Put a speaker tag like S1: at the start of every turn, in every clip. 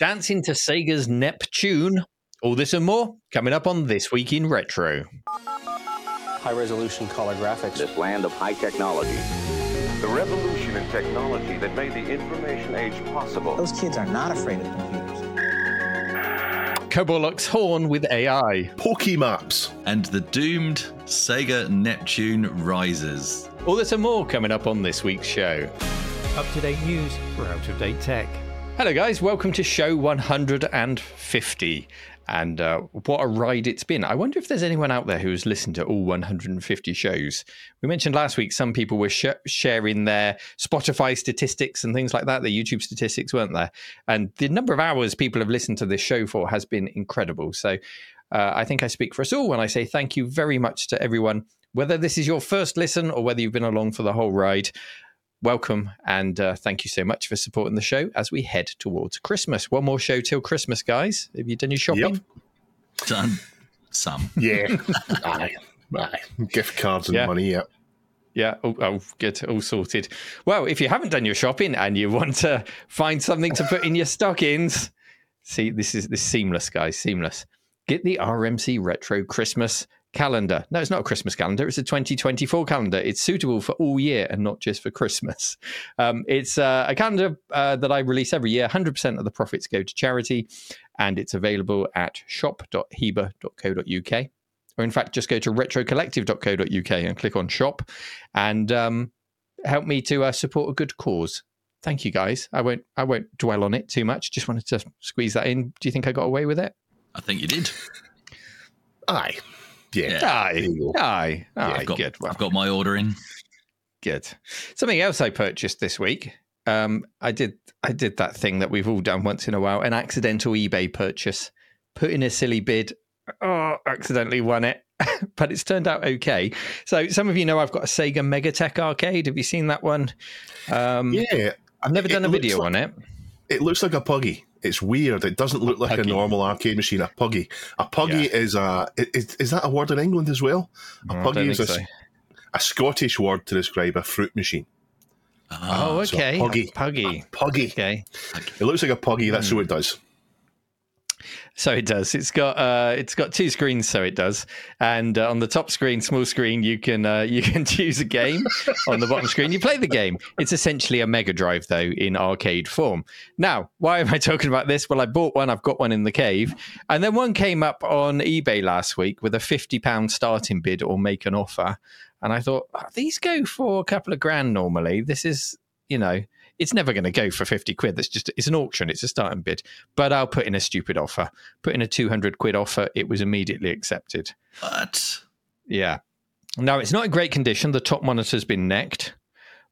S1: dancing to Sega's Neptune. All this and more coming up on This Week in Retro.
S2: High resolution color graphics.
S3: This land of high technology.
S4: The revolution in technology that made the information age possible.
S5: Those kids are not afraid of computers.
S1: COBOL Locks Horn with AI.
S6: Pokey Maps.
S7: And the doomed Sega Neptune rises.
S1: All this and more coming up on this week's show.
S8: Up to date news for out of date tech.
S1: Hello, guys. Welcome to show 150. And uh, what a ride it's been. I wonder if there's anyone out there who's listened to all 150 shows. We mentioned last week some people were sh- sharing their Spotify statistics and things like that, their YouTube statistics, weren't there? And the number of hours people have listened to this show for has been incredible. So uh, I think I speak for us all when I say thank you very much to everyone, whether this is your first listen or whether you've been along for the whole ride welcome and uh, thank you so much for supporting the show as we head towards Christmas. One more show till Christmas, guys. Have you done your shopping?
S7: Yep. Done some.
S6: Yeah. aye. Aye. Gift cards and
S1: Yeah.
S6: money, yeah.
S1: Yeah, oh, oh, good, all sorted. Well, if you haven't done your shopping and you want to find something to put in your stockings, see, this is this is seamless, guys, seamless. Get the RMC Retro Christmas calendar. No, it's not a Christmas calendar. It's a 2024 calendar. It's suitable for all year and not just for Christmas. Um, it's uh, a calendar uh, that I release every year. 100% of the profits go to charity, and it's available at shop.heba.co.uk. Or in fact, just go to retrocollective.co.uk and click on shop and um, help me to uh, support a good cause. Thank you, guys. I won't. I won't dwell on it too much. Just wanted to squeeze that in. Do you think I got away with it?
S7: I think you did.
S6: Aye. Yeah.
S7: Yeah.
S1: Aye, aye, aye.
S7: I've got,
S1: good. Well,
S7: I've got my order in.
S1: good. Something else I purchased this week. Um, I did. I did that thing that we've all done once in a while. An accidental eBay purchase. Put in a silly bid. Oh, accidentally won it. but it's turned out okay. So some of you know I've got a Sega Megatech arcade. Have you seen that one? Um,
S6: Yeah.
S1: I've never done a video
S6: like-
S1: on it.
S6: It looks like a puggy. It's weird. It doesn't look like
S1: Puggy.
S6: a normal arcade machine. A puggy. A puggy
S1: Yeah.
S6: is a. Is, is that a word in England as well? A
S1: No,
S6: puggy is a,
S1: so.
S6: a Scottish word to describe a fruit machine.
S1: Oh,
S6: so
S1: okay.
S6: puggy.
S1: Puggy.
S6: Puggy.
S1: Okay.
S6: It looks like a puggy. That's
S1: Hmm.
S6: what it does.
S1: So it does. It's got uh, it's got two screens. So it does. And uh, on the top screen, small screen, you can uh, you can choose a game. on the bottom screen, you play the game. It's essentially a Mega Drive, though, in arcade form. Now, why am I talking about this? Well, I bought one. I've got one in the cave, and then one came up on eBay last week with a fifty pound starting bid or make an offer. And I thought "Oh, these go for a couple of grand normally. This is you know. It's never going to go for 50 quid. That's just, it's an auction. It's a starting bid but I'll put in a stupid offer. Put in a 200 quid offer. It was immediately accepted.
S7: But
S1: Yeah. Now, it's not in great condition. The top monitor's been necked,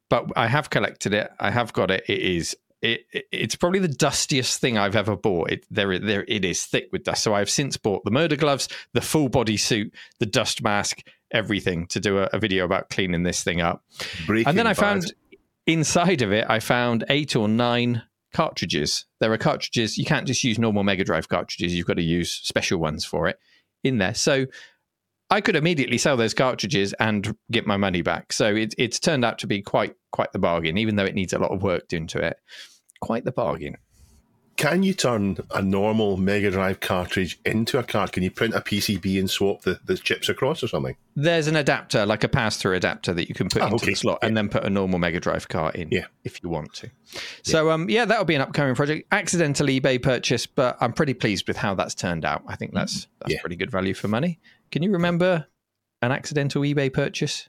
S1: but I have collected it. I have got it. It is. It, it- it's probably the dustiest thing I've ever bought. It there, there it is thick with dust. So I've since bought the murder gloves, the full body suit, the dust mask, everything to do a, a video about cleaning this thing up.
S6: Breaking
S1: And then I
S6: Bad.
S1: found inside of it, I found eight or nine cartridges. There are cartridges. You can't just use normal Mega Drive cartridges. You've got to use special ones for it in there. So I could immediately sell those cartridges and get my money back. So it, it's turned out to be quite quite the bargain, even though it needs a lot of work done to it. Quite the bargain.
S6: Can you turn a normal Mega Drive cartridge into a card? Can you print a PCB and swap the, the chips across or something?
S1: There's an adapter, like a pass-through adapter, that you can put
S6: Oh,
S1: into
S6: okay.
S1: the slot and then put a normal Mega Drive cart in,
S6: Yeah.
S1: if you want to. So, um, yeah, that'll be an upcoming project. Accidental eBay purchase, but I'm pretty pleased with how that's turned out. I think that's that's
S6: Yeah.
S1: pretty good value for money. Can you remember an accidental eBay purchase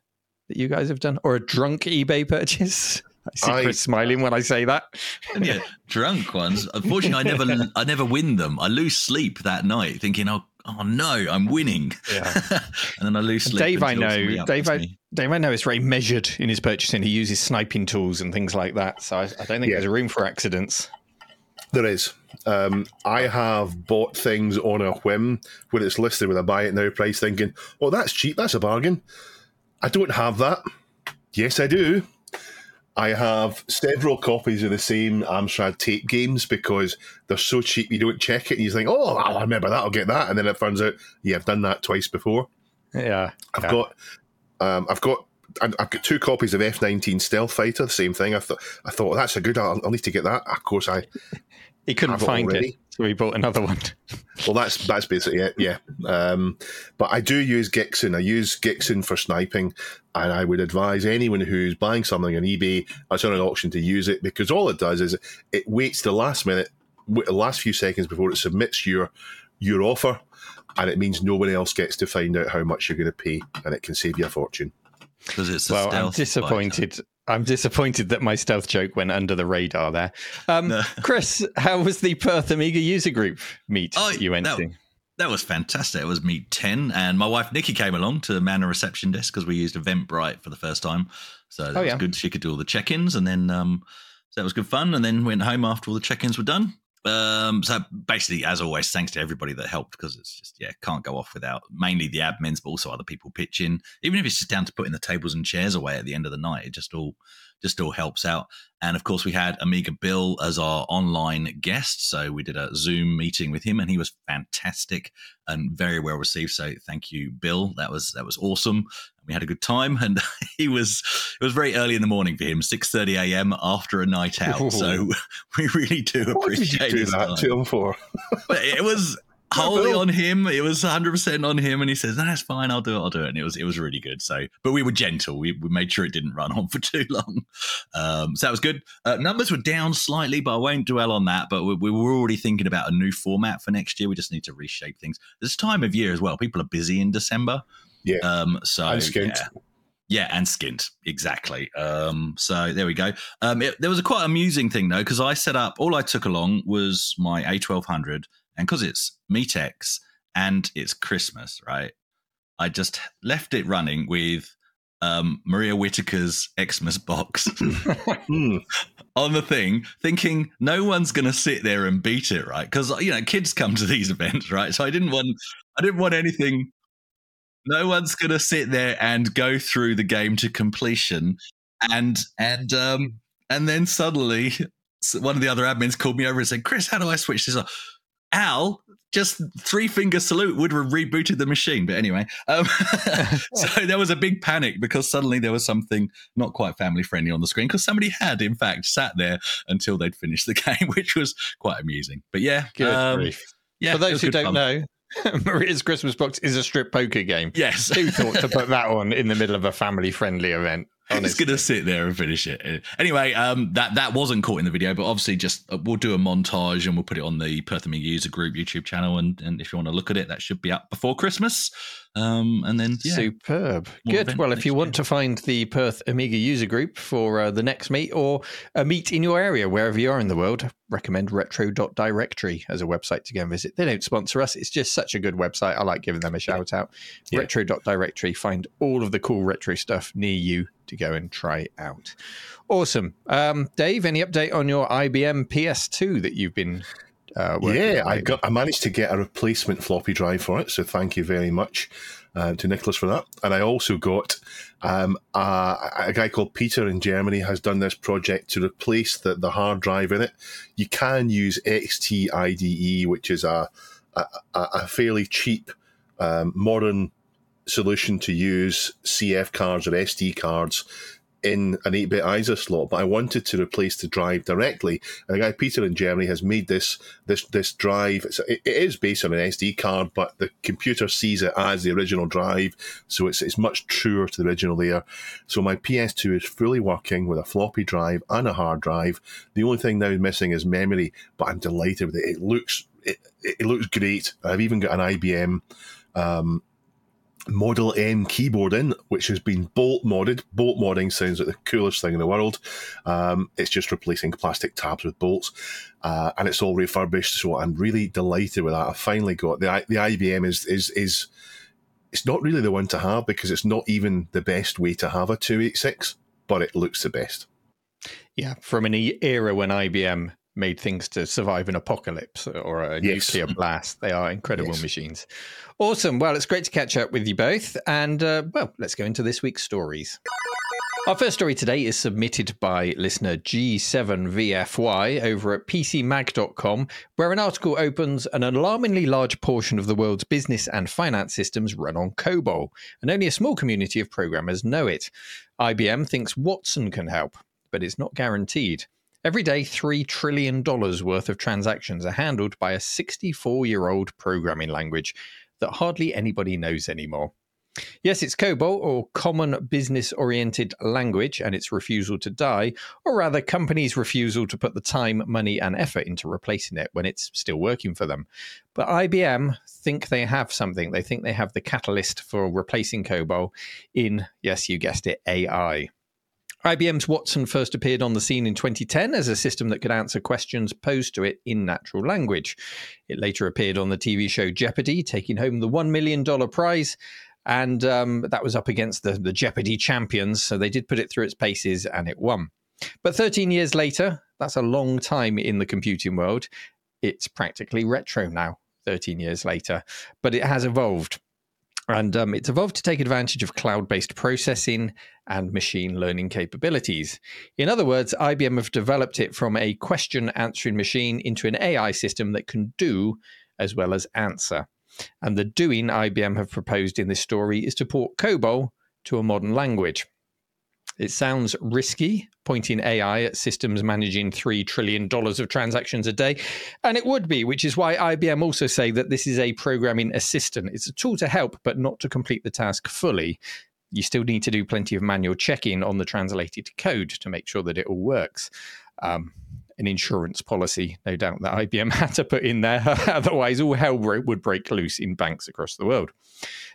S1: that you guys have done, or a drunk eBay purchase? I see
S6: I-
S1: Chris smiling when I say that.
S7: yeah, drunk ones. Unfortunately, I never, I never win them. I lose sleep that night, thinking, "Oh, oh no, I'm winning."
S1: Yeah.
S7: and then I lose sleep.
S1: Dave, I know. Dave, I,
S7: me.
S1: Dave, I know is very measured in his purchasing. He uses sniping tools and things like that. So I, I don't think
S6: Yeah.
S1: there's room for accidents.
S6: There is. Um, I have bought things on a whim where it's listed with a buy it now price, thinking, "Oh, that's cheap. That's a bargain." I don't have that. Yes, I do. I have several copies of the same Amstrad tape games because they're so cheap you don't check it and you think, "Oh, I remember that. I'll get that," and then it turns out, yeah, I've done that twice before.
S1: Yeah.
S6: I've
S1: yeah.
S6: got, um, I've got, I've got two copies of F nineteen Stealth Fighter. The same thing. I thought, I thought well, that's a good. I'll, I'll need to get that. Of course, I
S1: He couldn't
S6: have
S1: find
S6: already.
S1: it, so he bought another one.
S6: Well, that's that's basically it. Yeah, um, but I do use Gixen. I use Gixen for sniping, and I would advise anyone who's buying something on eBay or on an auction to use it because all it does is it waits the last minute, the last few seconds before it submits your your offer, and it means no one else gets to find out how much you're going to pay, and it can save you a fortune.
S7: because it's a
S1: Well, I'm
S7: stealth
S1: disappointed. I'm disappointed that my stealth joke went under the radar there. Um,
S7: No.
S1: Chris, how was the Perth Amiga user group meet
S7: Oh,
S1: that you went
S7: no.
S1: to?
S7: That was fantastic. It was meet 10, and my wife Nikki came along to man a reception desk because we used Eventbrite for the first time. So that
S1: Oh,
S7: was
S1: yeah.
S7: good. She could do all the check ins, and then um, so that was good fun. And then went home after all the check ins were done. Um, so basically, as always, thanks to everybody that helped because it's just, yeah, can't go off without mainly the admins, but also other people pitching. Even if it's just down to putting the tables and chairs away at the end of the night, it just all just all helps out. And of course, we had Amiga Bill as our online guest. So we did a Zoom meeting with him, and he was fantastic and very well received. So thank you, Bill. That was that was awesome. We had a good time, and he was it was very early in the morning for him, six thirty a.m. after a night out. So we really do
S6: What did you
S7: appreciate
S6: do that
S7: time.
S6: to him for?
S7: It was wholly on him. It was 100 percent on him, and he says, "No, "That's fine. I'll do it. I'll do it." And it was it was really good. So, but we were gentle. We, we made sure it didn't run on for too long. Um, so that was good. Uh, numbers were down slightly, but I won't dwell on that. But we, we were already thinking about a new format for next year. We just need to reshape things. This time of year as well. People are busy in December.
S6: Yeah.
S7: Um, so
S6: And skint.
S7: yeah. Yeah, and skint exactly. Um, so there we go. Um, it, there was a quite amusing thing though because I set up. All I took along was my A twelve hundred, and because it's Metex and it's Christmas, right? I just left it running with um, Maria Whittaker's Xmas box on the thing, thinking no one's going to sit there and beat it, right? Because you know kids come to these events, right? So I didn't want, I didn't want anything. No one's going to sit there and go through the game to completion, and and um and then suddenly one of the other admins called me over and said, "Chris, how do I switch this off?" Al, just three finger salute would have rebooted the machine. But anyway, um, so there was a big panic because suddenly there was something not quite family friendly on the screen because somebody had, in fact, sat there until they'd finished the game, which was quite amusing. But yeah,
S1: Good
S7: um,
S1: grief.
S7: yeah.
S1: For those who don't
S7: fun.
S1: know, Maria's Christmas box is a strip poker game.
S7: yes,
S1: Who thought to put that on in the middle of a family friendly event? Honestly.
S7: going to sit there and finish it? Anyway, um, that that wasn't caught in the video, but obviously, just uh, we'll do a montage and we'll put it on the Perth Amiga User Group YouTube channel, and and if you want to look at it, that should be up before Christmas. Um, and then yeah,
S1: Superb. Good. Well, if you want
S7: year.
S1: to find the Perth Amiga user group for uh, the next meet or a meet in your area, wherever you are in the world, recommend retro.directory as a website to go and visit. They don't sponsor us. It's just such a good website. I like giving them a shout out.
S6: Yeah.
S1: Retro.directory. Find all of the cool retro stuff near you to go and try out. Awesome. Um, Dave, any update on your IBM PS2 that you've been uh,
S6: Yeah, I got. I managed to get a replacement floppy drive for it, so thank you very much uh, to Nicholas for that. And I also got um, a, a guy called Peter in Germany has done this project to replace the, the hard drive in it. You can use XT IDE, E, which is a a, a a fairly cheap um, modern solution to use CF cards or SD cards in an 8-bit ISA slot, but I wanted to replace the drive directly. And the guy Peter in Germany has made this this this drive. It's, it, is based on an SD card, but the computer sees it as the original drive, so it's it's much truer to the original there. So my PS2 is fully working with a floppy drive and a hard drive. The only thing now missing is memory, but I'm delighted with it. It looks it, it looks great. I've even got an IBM. Um, Model M keyboard in, which has been bolt modded. Bolt modding sounds like the coolest thing in the world. Um, it's just replacing plastic tabs with bolts, uh, and it's all refurbished. So I'm really delighted with that. I finally got the the IBM is is is it's not really the one to have because it's not even the best way to have a 286, but it looks the best.
S1: Yeah, from an era when IBM made things to survive an apocalypse or a
S6: Yes.
S1: nuclear blast. They are incredible
S6: Yes.
S1: machines. Awesome. Well, it's great to catch up with you both. And, uh, well, let's go into this week's stories. Our first story today is submitted by listener G7VFY over at PCMag.com, where an article opens an alarmingly large portion of the world's business and finance systems run on COBOL, and only a small community of programmers know it. IBM thinks Watson can help, but it's not guaranteed. Every day, $3 trillion worth of transactions are handled by a 64 year old programming language that hardly anybody knows anymore. Yes, it's COBOL or Common Business Oriented Language and its refusal to die, or rather, companies' refusal to put the time, money, and effort into replacing it when it's still working for them. But IBM think they have something. They think they have the catalyst for replacing COBOL in, yes, you guessed it, AI. IBM's Watson first appeared on the scene in 2010 as a system that could answer questions posed to it in natural language. It later appeared on the TV show Jeopardy, taking home the $1 million prize and um, that was up against the, the Jeopardy champions. So they did put it through its paces and it won. But 13 years later, that's a long time in the computing world. It's practically retro now, 13 years later, but it has evolved. And um, it's evolved to take advantage of cloud based processing and machine learning capabilities. In other words, IBM have developed it from a question answering machine into an AI system that can do as well as answer. And the doing IBM have proposed in this story is to port COBOL to a modern language. It sounds risky, pointing AI at systems managing $3 trillion of transactions a day. And it would be, which is why IBM also say that this is a programming assistant. It's a tool to help, but not to complete the task fully. You still need to do plenty of manual checking on the translated code to make sure that it all works. Um, an insurance policy, no doubt, that IBM had to put in there. Otherwise, all hell would break loose in banks across the world.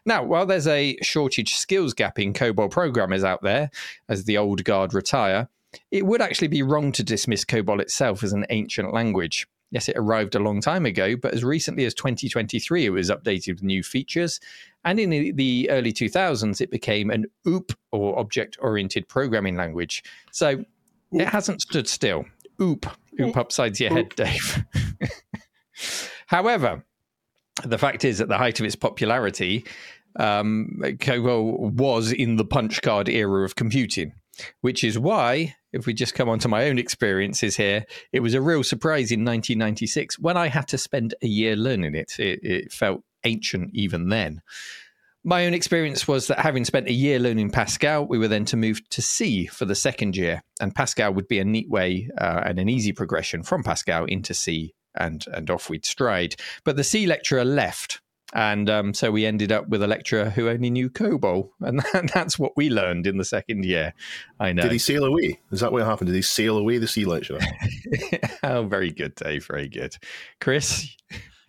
S1: Now, while there's a shortage skills gap in COBOL programmers out there as the old guard retire, it would actually be wrong to dismiss COBOL itself as an ancient language. Yes, it arrived a long time ago, but as recently as 2023, it was updated with new features. And in the early 2000s, it became an OOP or object oriented programming language. So it hasn't stood still oop, oop upsides your head, Dave. However, the fact is, at the height of its popularity, um, COBOL was in the punch card era of computing, which is why, if we just come on to my own experiences here, it was a real surprise in 1996 when I had to spend a year learning it. It, it felt ancient even then my own experience was that having spent a year learning Pascal, we were then to move to C for the second year, and Pascal would be a neat way uh, and an easy progression from Pascal into C, and and off we'd stride. But the C lecturer left, and um, so we ended up with a lecturer who only knew COBOL, and that's what we learned in the second year. I know.
S6: Did he sail away? Is that what happened? Did he sail away, the sea lecturer?
S1: oh, very good, Dave. Very good, Chris.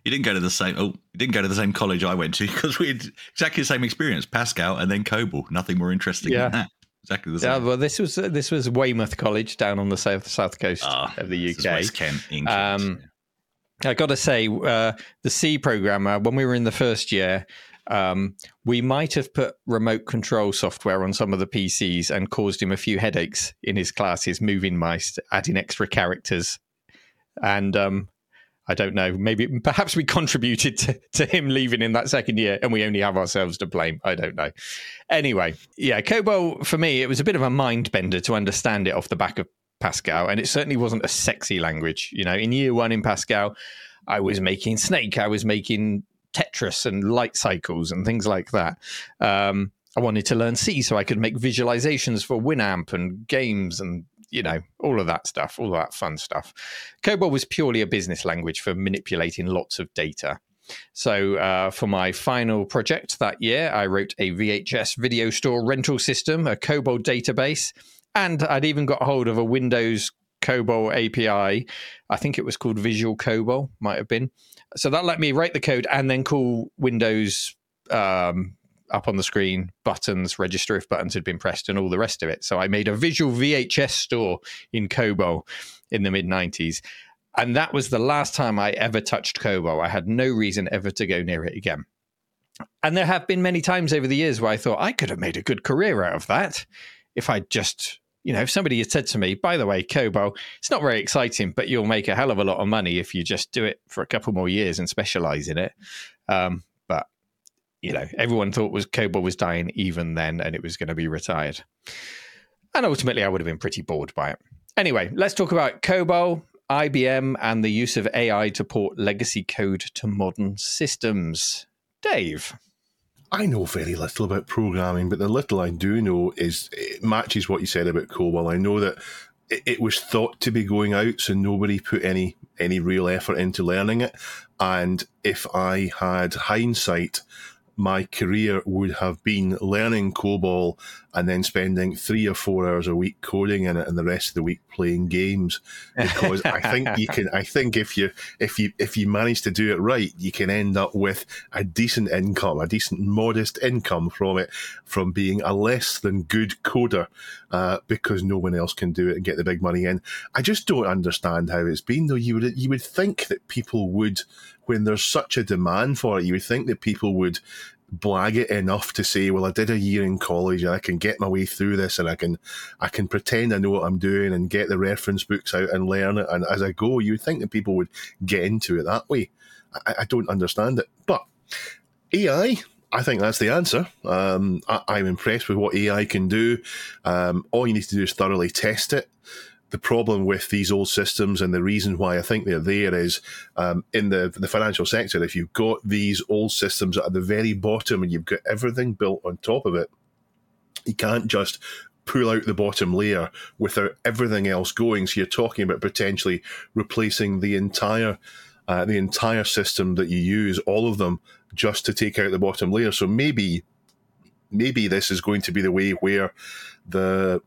S7: You didn't go to the same. Oh, you didn't go to the same college I went to because we had exactly the same experience: Pascal and then COBOL. Nothing more interesting yeah. than that. Exactly the same.
S1: Yeah, well, this was uh, this was Weymouth College down on the south south coast oh, of the UK.
S7: West Kent, England. Um,
S1: I got to say, uh, the C programmer when we were in the first year. Um, we might have put remote control software on some of the PCs and caused him a few headaches in his classes, moving mice, adding extra characters, and um, I don't know. Maybe perhaps we contributed to, to him leaving in that second year and we only have ourselves to blame. I don't know. Anyway, yeah, COBOL for me, it was a bit of a mind bender to understand it off the back of Pascal. And it certainly wasn't a sexy language. You know, in year one in Pascal, I was making Snake, I was making Tetris and light cycles and things like that. Um, I wanted to learn C so I could make visualizations for Winamp and games and you know, all of that stuff, all that fun stuff. COBOL was purely a business language for manipulating lots of data. So, uh, for my final project that year, I wrote a VHS video store rental system, a COBOL database, and I'd even got hold of a Windows COBOL API. I think it was called Visual COBOL, might have been. So that let me write the code and then call Windows um, up on the screen, buttons, register if buttons had been pressed, and all the rest of it. So I made a visual VHS store in COBOL in the mid 90s. And that was the last time I ever touched COBOL. I had no reason ever to go near it again. And there have been many times over the years where I thought I could have made a good career out of that if I just, you know, if somebody had said to me, by the way, COBOL, it's not very exciting, but you'll make a hell of a lot of money if you just do it for a couple more years and specialize in it. Um, but, you know, everyone thought was COBOL was dying even then and it was going to be retired. And ultimately, I would have been pretty bored by it. Anyway, let's talk about COBOL, IBM, and the use of AI to port legacy code to modern systems. Dave.
S6: I know very little about programming, but the little I do know is it matches what you said about COBOL. I know that it, it was thought to be going out, so nobody put any any real effort into learning it. And if I had hindsight, my career would have been learning COBOL and then spending three or four hours a week coding in it and the rest of the week playing games. Because I think you can I think if you if you if you manage to do it right, you can end up with a decent income, a decent modest income from it, from being a less than good coder, uh, because no one else can do it and get the big money in. I just don't understand how it's been though. You would you would think that people would when there's such a demand for it, you would think that people would blag it enough to say, "Well, I did a year in college and I can get my way through this, and I can, I can pretend I know what I'm doing and get the reference books out and learn it, and as I go." You would think that people would get into it that way. I, I don't understand it, but AI. I think that's the answer. Um, I, am I'm impressed with what AI can do. Um, all you need to do is thoroughly test it the problem with these old systems and the reason why I think they're there is um, in the the financial sector. If you've got these old systems at the very bottom and you've got everything built on top of it, you can't just pull out the bottom layer without everything else going. So you're talking about potentially replacing the entire uh, the entire system that you use, all of them, just to take out the bottom layer. So maybe maybe this is going to be the way where the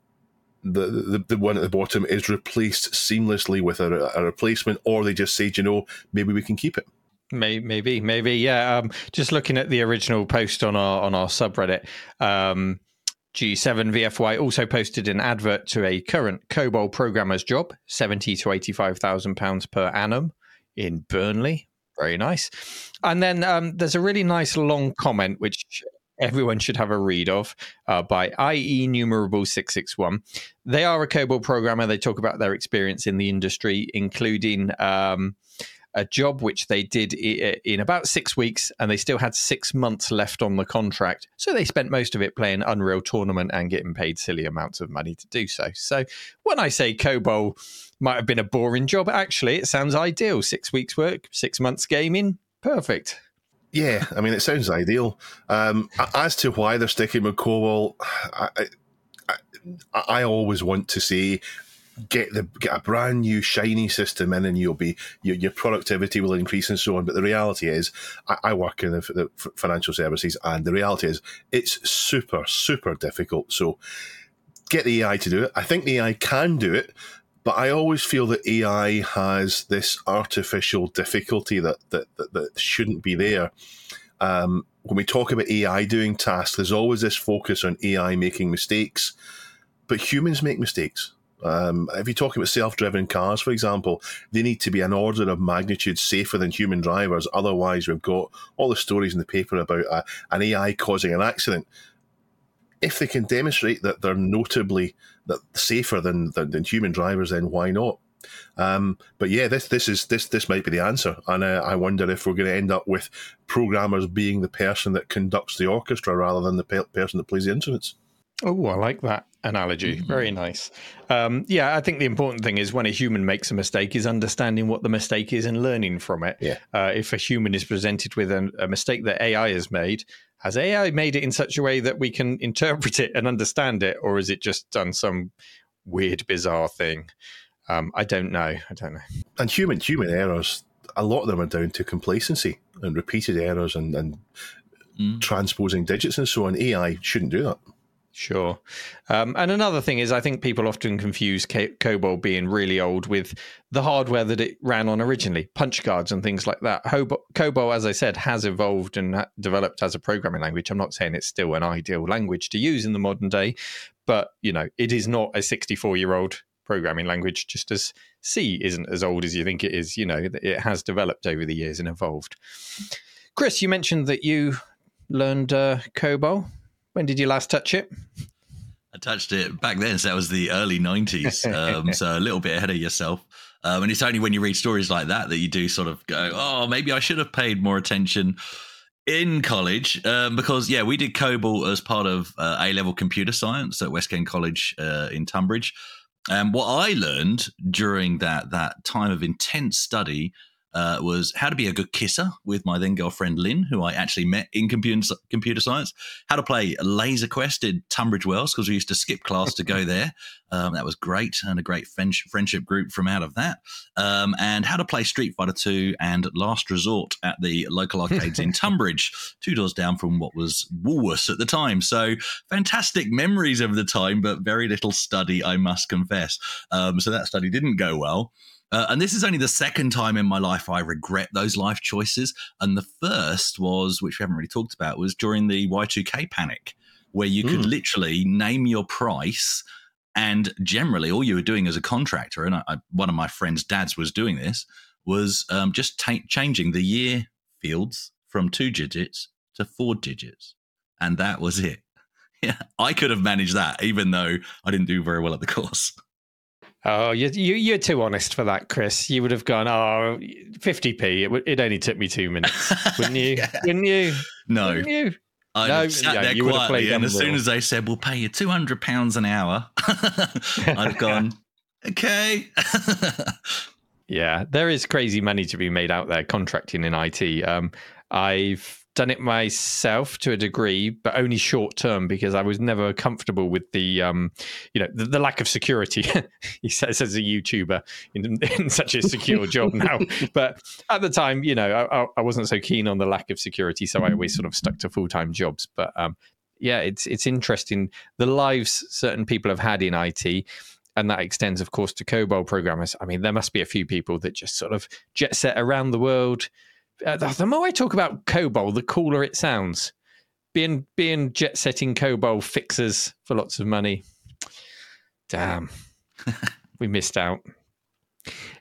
S6: the, the, the one at the bottom is replaced seamlessly with a, a replacement, or they just say, you know, maybe we can keep it.
S1: Maybe, maybe, yeah. Um, just looking at the original post on our on our subreddit, um, G7 VFY also posted an advert to a current COBOL programmer's job, seventy to eighty five thousand pounds per annum in Burnley. Very nice. And then um, there's a really nice long comment which everyone should have a read of uh, by IE Numerable 661. They are a COBOL programmer. They talk about their experience in the industry, including um, a job which they did in about six weeks, and they still had six months left on the contract. So they spent most of it playing Unreal Tournament and getting paid silly amounts of money to do so. So when I say COBOL might have been a boring job, actually, it sounds ideal. Six weeks' work, six months gaming, perfect.
S6: Yeah, I mean, it sounds ideal. Um, as to why they're sticking with COBOL, I, I, I, always want to say get the get a brand new shiny system in, and you'll be your, your productivity will increase and so on. But the reality is, I, I work in the, the financial services, and the reality is, it's super super difficult. So get the AI to do it. I think the AI can do it, but I always feel that AI has this artificial difficulty that that, that, that shouldn't be there. Um, when we talk about AI doing tasks, there's always this focus on AI making mistakes, but humans make mistakes. Um, if you talk about self-driven cars, for example, they need to be an order of magnitude safer than human drivers. Otherwise, we've got all the stories in the paper about uh, an AI causing an accident if they can demonstrate that they're notably that safer than, than, than human drivers, then why not? Um, but yeah, this this is this this might be the answer, and uh, I wonder if we're going to end up with programmers being the person that conducts the orchestra rather than the pe- person that plays the instruments.
S1: Oh, I like that analogy. Mm-hmm. Very nice. Um, yeah, I think the important thing is when a human makes a mistake is understanding what the mistake is and learning from it.
S6: Yeah.
S1: Uh, if a human is presented with a, a mistake that AI has made, has AI made it in such a way that we can interpret it and understand it, or is it just done some weird, bizarre thing? Um, I don't know. I don't know.
S6: And human human errors, a lot of them are down to complacency and repeated errors and, and mm. transposing digits and so on. AI shouldn't do that.
S1: Sure. Um, and another thing is, I think people often confuse COBOL being really old with the hardware that it ran on originally, punch cards and things like that. COBOL, as I said, has evolved and developed as a programming language. I'm not saying it's still an ideal language to use in the modern day, but you know, it is not a 64 year old programming language, just as C isn't as old as you think it is. You know, it has developed over the years and evolved. Chris, you mentioned that you learned uh, COBOL. When did you last touch it?
S7: I touched it back then, so that was the early 90s. Um, so a little bit ahead of yourself. Um, and it's only when you read stories like that that you do sort of go, oh, maybe I should have paid more attention in college um, because, yeah, we did COBOL as part of uh, A level computer science at West Kent College uh, in Tunbridge. And what I learned during that that time of intense study uh, was how to be a good kisser with my then girlfriend Lynn, who I actually met in computer computer science. How to play Laser Quest in Tunbridge Wells because we used to skip class to go there. Um, that was great and a great friendship group from out of that. Um, and how to play Street Fighter Two and Last Resort at the local arcades in Tunbridge, two doors down from what was Woolworths at the time. So fantastic memories of the time, but very little study, I must confess. Um, so that study didn't go well. Uh, and this is only the second time in my life I regret those life choices. And the first was, which we haven't really talked about, was during the Y2K panic, where you could
S6: Mm.
S7: literally name your price. And generally, all you were doing as a contractor, and I, I, one of my friend's dads was doing this, was um, just ta- changing the year fields from two digits to four digits. And that was it. Yeah, I could have managed that, even though I didn't do very well at the course.
S1: Oh, you, you, you're too honest for that, Chris. You would have gone, oh, 50p. It, would- it only took me two minutes, wouldn't you? Wouldn't you?
S7: No,
S1: Wouldn't you?
S7: I
S1: No,
S7: sat
S1: yeah,
S7: there quietly, and as soon as they said, "We'll pay you two hundred pounds an hour," I'd have gone, "Okay."
S1: Yeah, there is crazy money to be made out there contracting in IT. Um, I've done it myself to a degree, but only short term because I was never comfortable with the, um, you know, the, the lack of security. he says as a YouTuber in, in such a secure job now, but at the time, you know, I, I- wasn't so keen on the lack of security, so I always sort of stuck to full time jobs. But um, yeah, it's it's interesting the lives certain people have had in IT and that extends, of course, to COBOL programmers. I mean, there must be a few people that just sort of jet set around the world. Uh, the, the more I talk about COBOL, the cooler it sounds. Being being jet setting COBOL fixers for lots of money. Damn, we missed out.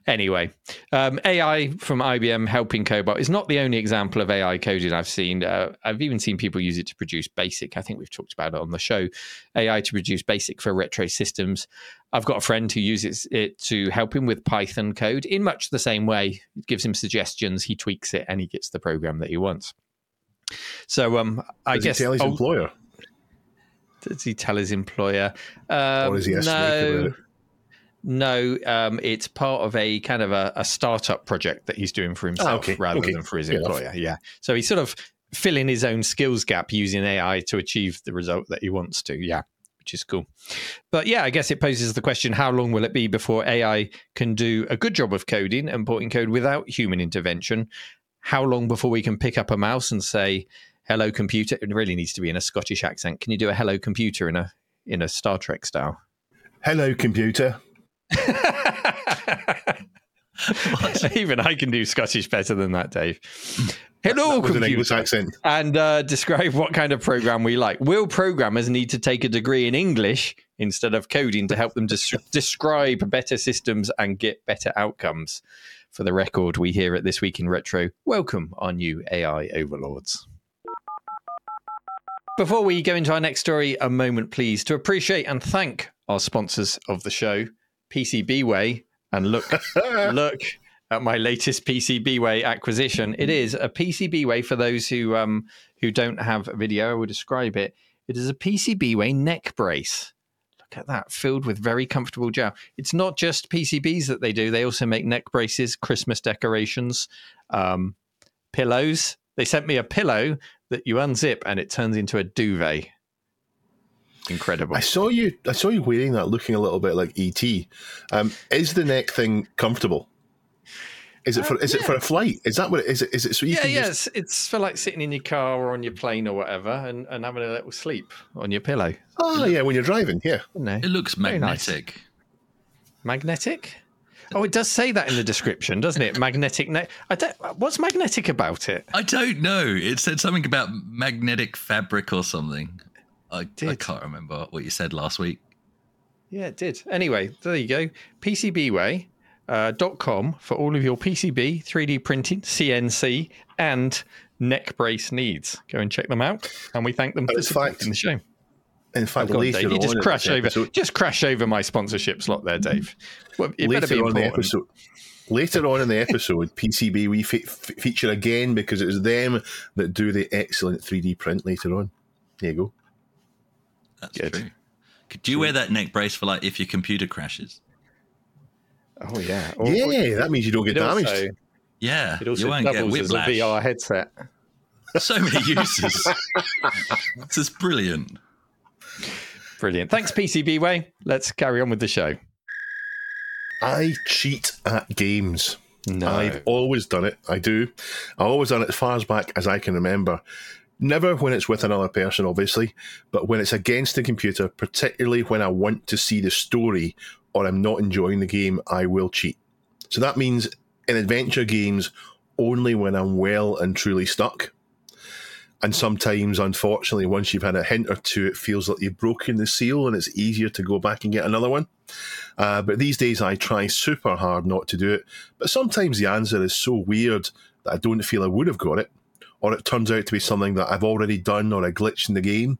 S1: Anyway, um, AI from IBM helping COBOL is not the only example of AI coding I've seen. Uh, I've even seen people use it to produce BASIC. I think we've talked about it on the show. AI to produce BASIC for retro systems. I've got a friend who uses it to help him with Python code in much the same way. It gives him suggestions, he tweaks it, and he gets the program that he wants. So, um, I
S6: Does he tell his
S1: oh,
S6: employer,
S1: does he tell his employer? Um,
S6: or is he a snake
S1: no? No. Um, it's part of a kind of a, a startup project that he's doing for himself
S6: Ah, okay,
S1: rather
S6: okay,
S1: than for his
S6: fair enough.
S1: employer. Yeah. So he's sort of filling his own skills gap using AI to achieve the result that he wants to. Yeah. Which is cool. But yeah, I guess it poses the question how long will it be before AI can do a good job of coding and porting code without human intervention? How long before we can pick up a mouse and say, hello computer? It really needs to be in a Scottish accent. Can you do a hello computer in a in a Star Trek style?
S6: Hello, computer.
S1: Even I can do Scottish better than that, Dave. Hello,
S6: With an English accent.
S1: And uh, describe what kind of program we like. Will programmers need to take a degree in English instead of coding to help them des- describe better systems and get better outcomes? For the record, we hear it this week in retro. Welcome, our new AI overlords. Before we go into our next story, a moment, please, to appreciate and thank our sponsors of the show, PCBWay, and look, look at my latest PCBWay acquisition. It is a PCBWay for those who um who don't have a video. I will describe it. It is a PCBWay neck brace. Look at that, filled with very comfortable gel. It's not just PCBs that they do; they also make neck braces, Christmas decorations, um, pillows. They sent me a pillow that you unzip and it turns into a duvet. Incredible.
S6: I saw you. I saw you wearing that, looking a little bit like ET. Um, is the neck thing comfortable? Is it for? is it for a flight? Is that what? It, is it? Is it so you
S1: yeah,
S6: can
S1: yeah,
S6: just?
S1: it's, it's for like sitting in your car or on your plane or whatever and, and having a little sleep on your pillow.
S6: Oh yeah, when you're driving, yeah.
S1: Isn't it?
S7: It looks
S1: Very nice.
S7: magnetic.
S1: Magnetic? Oh, it does say that in the description, doesn't it? Magnetic neck. I don't. What's magnetic about it?
S7: I don't know. It said something about magnetic fabric or something. I,
S1: did.
S7: I can't remember what you said last week.
S1: Yeah, it did. Anyway, there you go. PCBWay. Uh, dot com for all of your PCB, 3D printing, CNC, and neck brace needs. Go and check them out, and we thank them for
S6: In fact,
S1: supporting the show.
S6: In fact,
S1: Go on,
S6: later
S1: Dave. You just crash over,
S6: episode,
S1: just crash over my sponsorship slot there, Dave. Well, it better
S6: later
S1: be
S6: on in the episode, later on in the episode, PCB we fe- f- feature again because it's them that do the excellent 3D print later on. There you go.
S7: That's
S1: Good.
S7: true. Could you wear that neck brace for like if your computer crashes?
S1: Oh yeah, Or- or
S6: yeah, that means you don't get
S1: you'd
S6: damaged.
S1: also-
S7: Yeah,
S1: It also
S7: you won't get
S1: doubles as a
S7: whiplash.
S1: VR headset.
S7: So many uses. this is brilliant.
S1: Brilliant. Thanks, PCB Way. Let's carry on with the show.
S6: I cheat at games.
S1: No.
S6: I've always done it. I do. I've always done it as far as back as I can remember. Never when it's with another person, obviously, but when it's against the computer, particularly when I want to see the story or I'm not enjoying the game, I will cheat. So that means in adventure games, only when I'm well and truly stuck. And sometimes, unfortunately, once you've had a hint or two, it feels like you've broken the seal and it's easier to go back and get another one. Uh, but these days, I try super hard not to do it. But sometimes the answer is so weird that I don't feel I would have got it, or it turns out to be something that I've already done or a glitch in the game.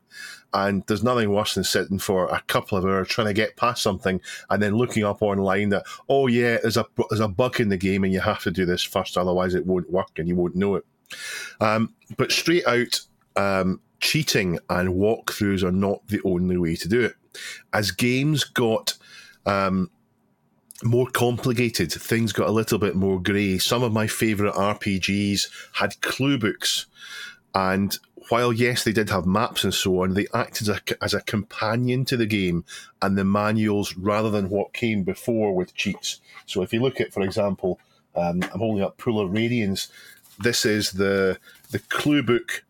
S6: And there's nothing worse than sitting for a couple of hours trying to get past something and then looking up online that, oh yeah, there's a there's a bug in the game and you have to do this first, otherwise it won't work and you won't know it. Um, but straight out, um, cheating and walkthroughs are not the only way to do it. As games got um, more complicated, things got a little bit more grey. Some of my favourite RPGs had clue books, and while yes, they did have maps and so on, they acted as a, as a companion to the game and the manuals rather than what came before with cheats. So if you look at, for example, um, I'm holding up Pool of Radiance. This is the the clue book,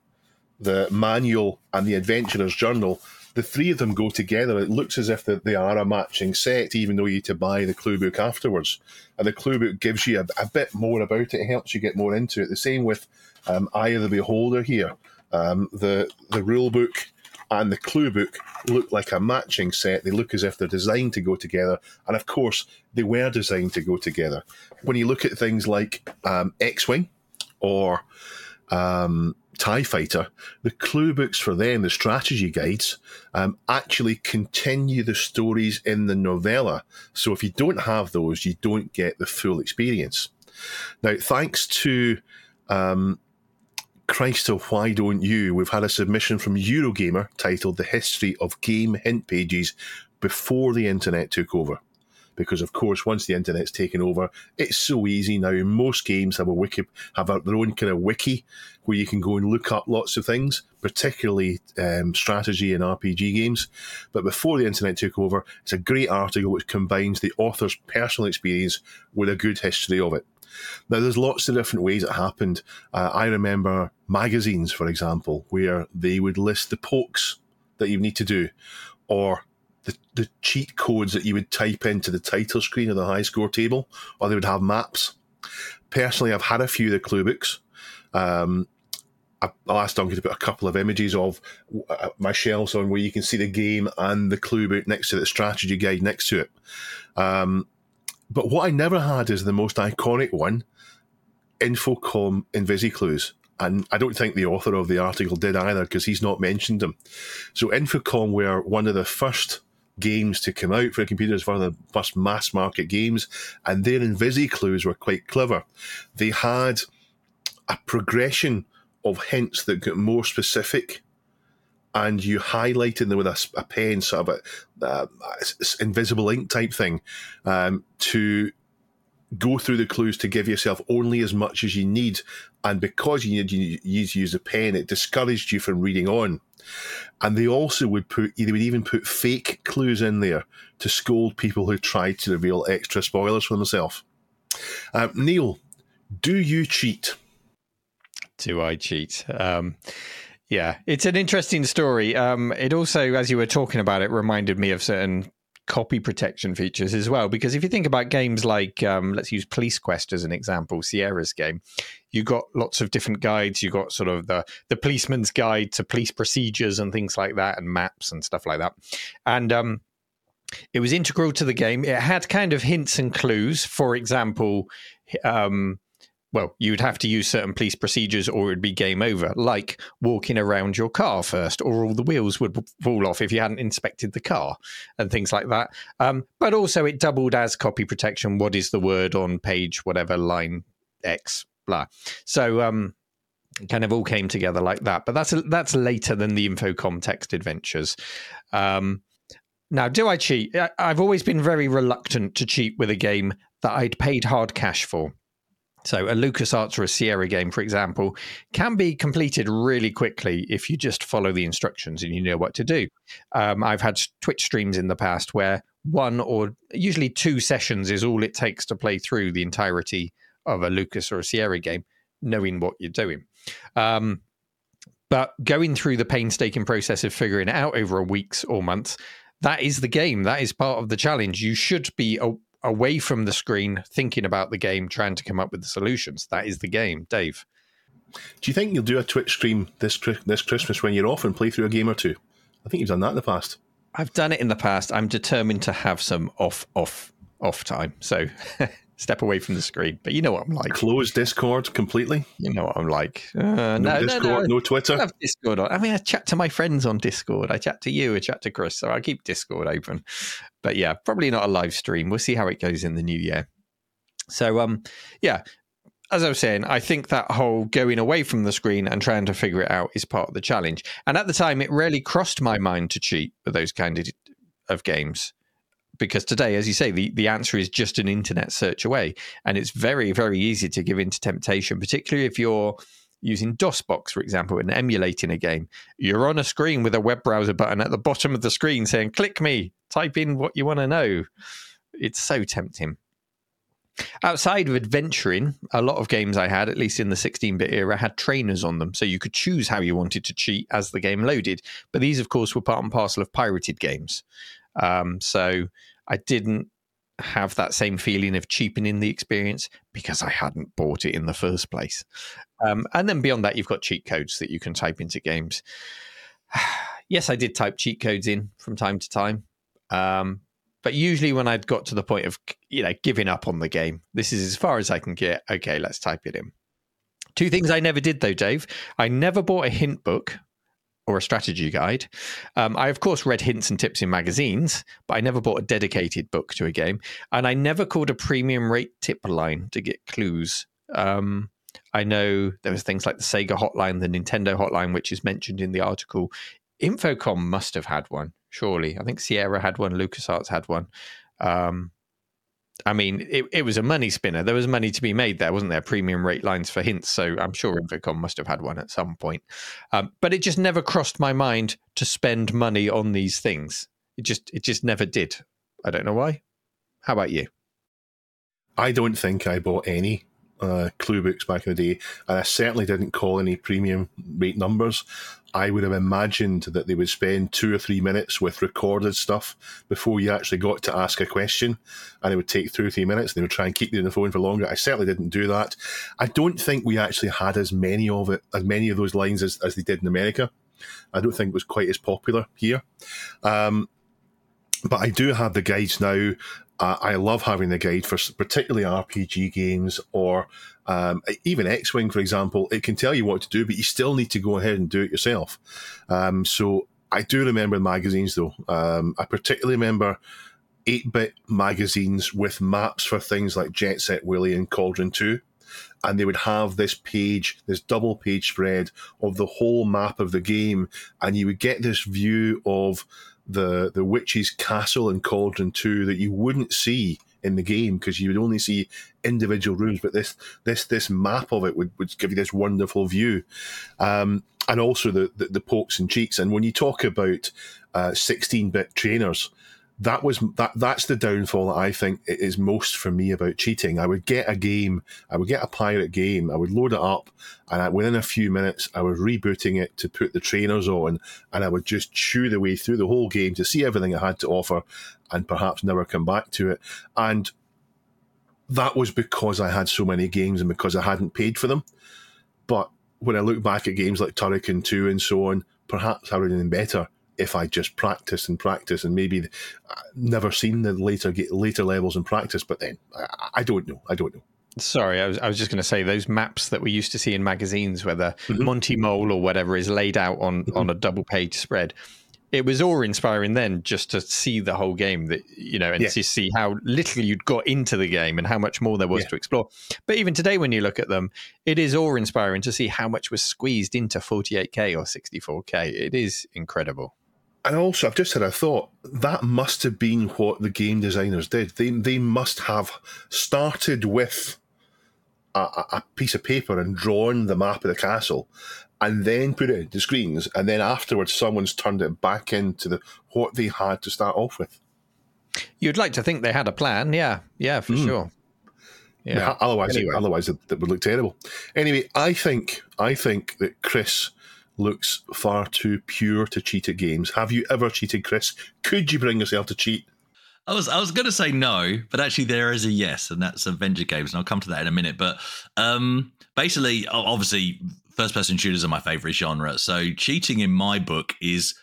S6: the manual, and the Adventurer's Journal. The three of them go together. It looks as if they are a matching set, even though you need to buy the clue book afterwards. And the clue book gives you a, a bit more about it. It helps you get more into it. The same with um, Eye of the Beholder here. Um, the the rule book and the clue book look like a matching set. They look as if they're designed to go together. And of course, they were designed to go together. When you look at things like um, X Wing or um, TIE Fighter, the clue books for them, the strategy guides, um, actually continue the stories in the novella. So if you don't have those, you don't get the full experience. Now, thanks to um, Christ Why Don't You, we've had a submission from Eurogamer titled The History of Game Hint Pages before the internet took over. Because of course, once the internet's taken over, it's so easy now. Most games have a wiki, have their own kind of wiki where you can go and look up lots of things, particularly um, strategy and RPG games. But before the internet took over, it's a great article which combines the author's personal experience with a good history of it. Now, there's lots of different ways it happened. Uh, I remember magazines, for example, where they would list the pokes that you need to do, or the, the cheat codes that you would type into the title screen of the high score table, or they would have maps. Personally, I've had a few of the clue books. Um, I- I'll ask Duncan to put a couple of images of uh, my shelves on where you can see the game and the clue book next to the strategy guide next to it. Um, but what I never had is the most iconic one, Infocom Invisiclues. And I don't think the author of the article did either because he's not mentioned them. So Infocom were one of the first games to come out for computers, one of the first mass market games, and their Invisi clues were quite clever. They had a progression of hints that got more specific and you highlighted them with a pen, sort of a, uh, invisible ink type thing, um, to go through the clues to give yourself only as much as you need. And because you need you need to use a pen, it discouraged you from reading on. And they also would put, they would even put fake clues in there to scold people who tried to reveal extra spoilers for themselves. Uh, Neil, do you cheat?
S1: Do I cheat? Um, yeah, it's an interesting story. Um, it also, as you were talking about it, reminded me of certain copy protection features as well. Because if you think about games like, um, let's use Police Quest as an example, Sierra's game, you got lots of different guides. You got sort of the the policeman's guide to police procedures and things like that, and maps and stuff like that. And um, it was integral to the game. It had kind of hints and clues. For example, um, well, you would have to use certain police procedures or it would be game over, like walking around your car first, or all the wheels would fall off if you hadn't inspected the car and things like that. Um, but also, it doubled as copy protection. What is the word on page, whatever, line X, blah. So, um, kind of all came together like that. But that's that's later than the Infocom text adventures. Um, now, do I cheat? I've always been very reluctant to cheat with a game that I'd paid hard cash for. So a LucasArts or a Sierra game, for example, can be completed really quickly if you just follow the instructions and you know what to do. Um, I've had Twitch streams in the past where one or usually two sessions is all it takes to play through the entirety of a Lucas or a Sierra game, knowing what you're doing. Um, but going through the painstaking process of figuring it out over a weeks or months, that is the game. That is part of the challenge. You should be away from the screen, thinking about the game, trying to come up with the solutions. That is the game, Dave.
S6: Do you think you'll do a Twitch stream this this Christmas when you're off and play through a game or two? I think you've done that in the past.
S1: I've done it in the past. I'm determined to have some off off off time. So step away from the screen. But you know what I'm like.
S6: Close Discord completely.
S1: You know what I'm like. Uh,
S6: no,
S1: no,
S6: Discord,
S1: no,
S6: no,
S1: no.
S6: Twitter.
S1: I have Discord on. I mean, I chat to my friends on Discord. I chat to you. I chat to Chris. So I keep Discord open. But yeah, probably not a live stream. We'll see how it goes in the new year. So um, yeah. As I was saying, I think that whole going away from the screen and trying to figure it out is part of the challenge. And at the time, it rarely crossed my mind to cheat with those kind of, of games because today, as you say, the, the answer is just an internet search away. And it's very, very easy to give in to temptation, particularly if you're using DOSBox, for example, and emulating a game. You're on a screen with a web browser button at the bottom of the screen saying, click me, type in what you want to know. It's so tempting. Outside of adventuring, a lot of games I had, at least in the 16 bit era, had trainers on them. So you could choose how you wanted to cheat as the game loaded. But these, of course, were part and parcel of pirated games. Um, so I didn't have that same feeling of cheapening the experience because I hadn't bought it in the first place. Um, and then beyond that, you've got cheat codes that you can type into games. yes, I did type cheat codes in from time to time. Um, but usually when I'd got to the point of you know giving up on the game, this is as far as I can get. Okay, let's type it in. Two things I never did though, Dave. I never bought a hint book or a strategy guide. Um, I, of course, read hints and tips in magazines, but I never bought a dedicated book to a game. And I never called a premium rate tip line to get clues. Um, I know there was things like the Sega hotline, the Nintendo hotline, which is mentioned in the article. Infocom must have had one, surely. I think Sierra had one, LucasArts had one. Um, I mean, it, it was a money spinner. There was money to be made there, wasn't there? Premium rate lines for hints. So I'm sure Infocom must have had one at some point. Um, but it just never crossed my mind to spend money on these things. It just it just never did. I don't know why. How about you?
S6: I don't think I bought any uh, clue books back in the day, and I certainly didn't call any premium rate numbers. I would have imagined that they would spend two or three minutes with recorded stuff before you actually got to ask a question, and it would take two or three minutes. And they would try and keep you on the phone for longer. I certainly didn't do that. I don't think we actually had as many of it, as many of those lines as, as they did in America. I don't think it was quite as popular here. Um, but I do have the guides now. Uh, I love having the guide for particularly RPG games or um, even X Wing, for example. It can tell you what to do, but you still need to go ahead and do it yourself. Um, so I do remember magazines, though. Um, I particularly remember 8 bit magazines with maps for things like Jet Set Willy and Cauldron 2 and they would have this page, this double page spread of the whole map of the game, and you would get this view of the the witch's castle in Cauldron Two that you wouldn't see in the game because you would only see individual rooms, but this this this map of it would, would give you this wonderful view, um, and also the, the the pokes and cheats. And when you talk about sixteen bit trainers, that was that that's the downfall that I think is most for me about cheating. I would get a game, I would get a pirate game, I would load it up, and I, within a few minutes, I was rebooting it to put the trainers on, and I would just chew the way through the whole game to see everything it had to offer, and perhaps never come back to it. And that was because I had so many games and because I hadn't paid for them. But when I look back at games like Turrican 2 and so on, perhaps I would have been better if I just practice and practice and maybe never seen the later later levels in practice. But then I, I don't know. I don't know.
S1: Sorry, I was, I was just going to say those maps that we used to see in magazines, where the mm-hmm. Monty Mole or whatever is laid out on mm-hmm. on a double page spread. It was awe inspiring then just to see the whole game that you know and yeah. to see how little you'd got into the game and how much more there was yeah. to explore. But even today, when you look at them, it is awe inspiring to see how much was squeezed into 48k or 64k. It is incredible
S6: and also I've just had a thought that must have been what the game designers did. They they must have started with a, a piece of paper and drawn the map of the castle, and then put it into screens, and then afterwards someone's turned it back into the what they had to start off with.
S1: You'd like to think they had a plan, yeah, yeah, for hmm. sure.
S6: Yeah.
S1: Yeah.
S6: Otherwise,
S1: Anyway.
S6: otherwise it, it would look terrible. Anyway, I think I think that Chris looks far too pure to cheat at games. Have you ever cheated, Chris? Could you bring yourself to cheat?
S7: I was I was going to say no, but actually there is a yes, and that's Avenger games, and I'll come to that in a minute. But um, basically, obviously, first person shooters are my favorite genre. So cheating in my book is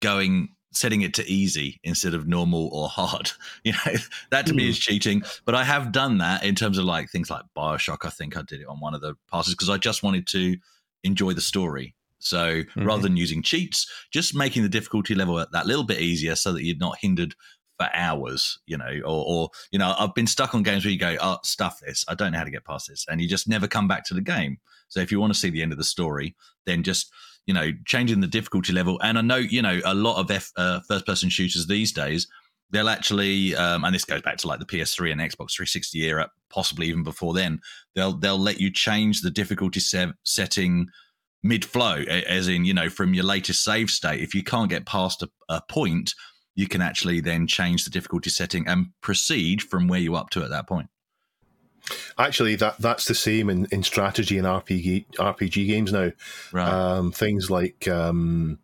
S7: going setting it to easy instead of normal or hard. You know, that to me is cheating. But I have done that in terms of like things like Bioshock. I think I did it on one of the passes because I just wanted to enjoy the story. So rather than using cheats, just making the difficulty level that little bit easier so that you're not hindered for hours, you know, or, or you know, I've been stuck on games where you go, oh, stuff this, I don't know how to get past this, and you just never come back to the game. So if you want to see the end of the story, then just you know, changing the difficulty level. And I know, you know, a lot of F, uh, first-person shooters these days, they'll actually, um, and this goes back to like the PS3 and Xbox 360 era, possibly even before then. They'll they'll let you change the difficulty se- setting mid-flow, as in, you know, from your latest save state. If you can't get past a, a point, you can actually then change the difficulty setting and proceed from where you're up to at that point.
S6: Actually, that that's the same in, in strategy and RPG RPG games now.
S7: Right.
S6: Um, things like um,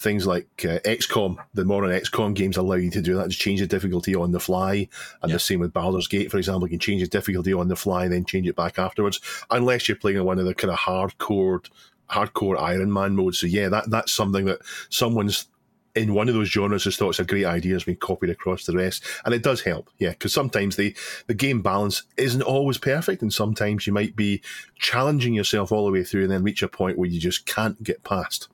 S6: things like uh, XCOM, the modern XCOM games allow you to do that, to change the difficulty on the fly. And
S7: Yeah.
S6: the same with Baldur's Gate, for example, you can change the difficulty on the fly and then change it back afterwards, unless you're playing in one of the kind of hardcore hardcore Iron Man modes. So yeah, that that's something that someone's in one of those genres has thought it's a great idea has been copied across the rest, and it does help. Yeah, because sometimes the the game balance isn't always perfect, and sometimes you might be challenging yourself all the way through, and then reach a point where you just can't get past.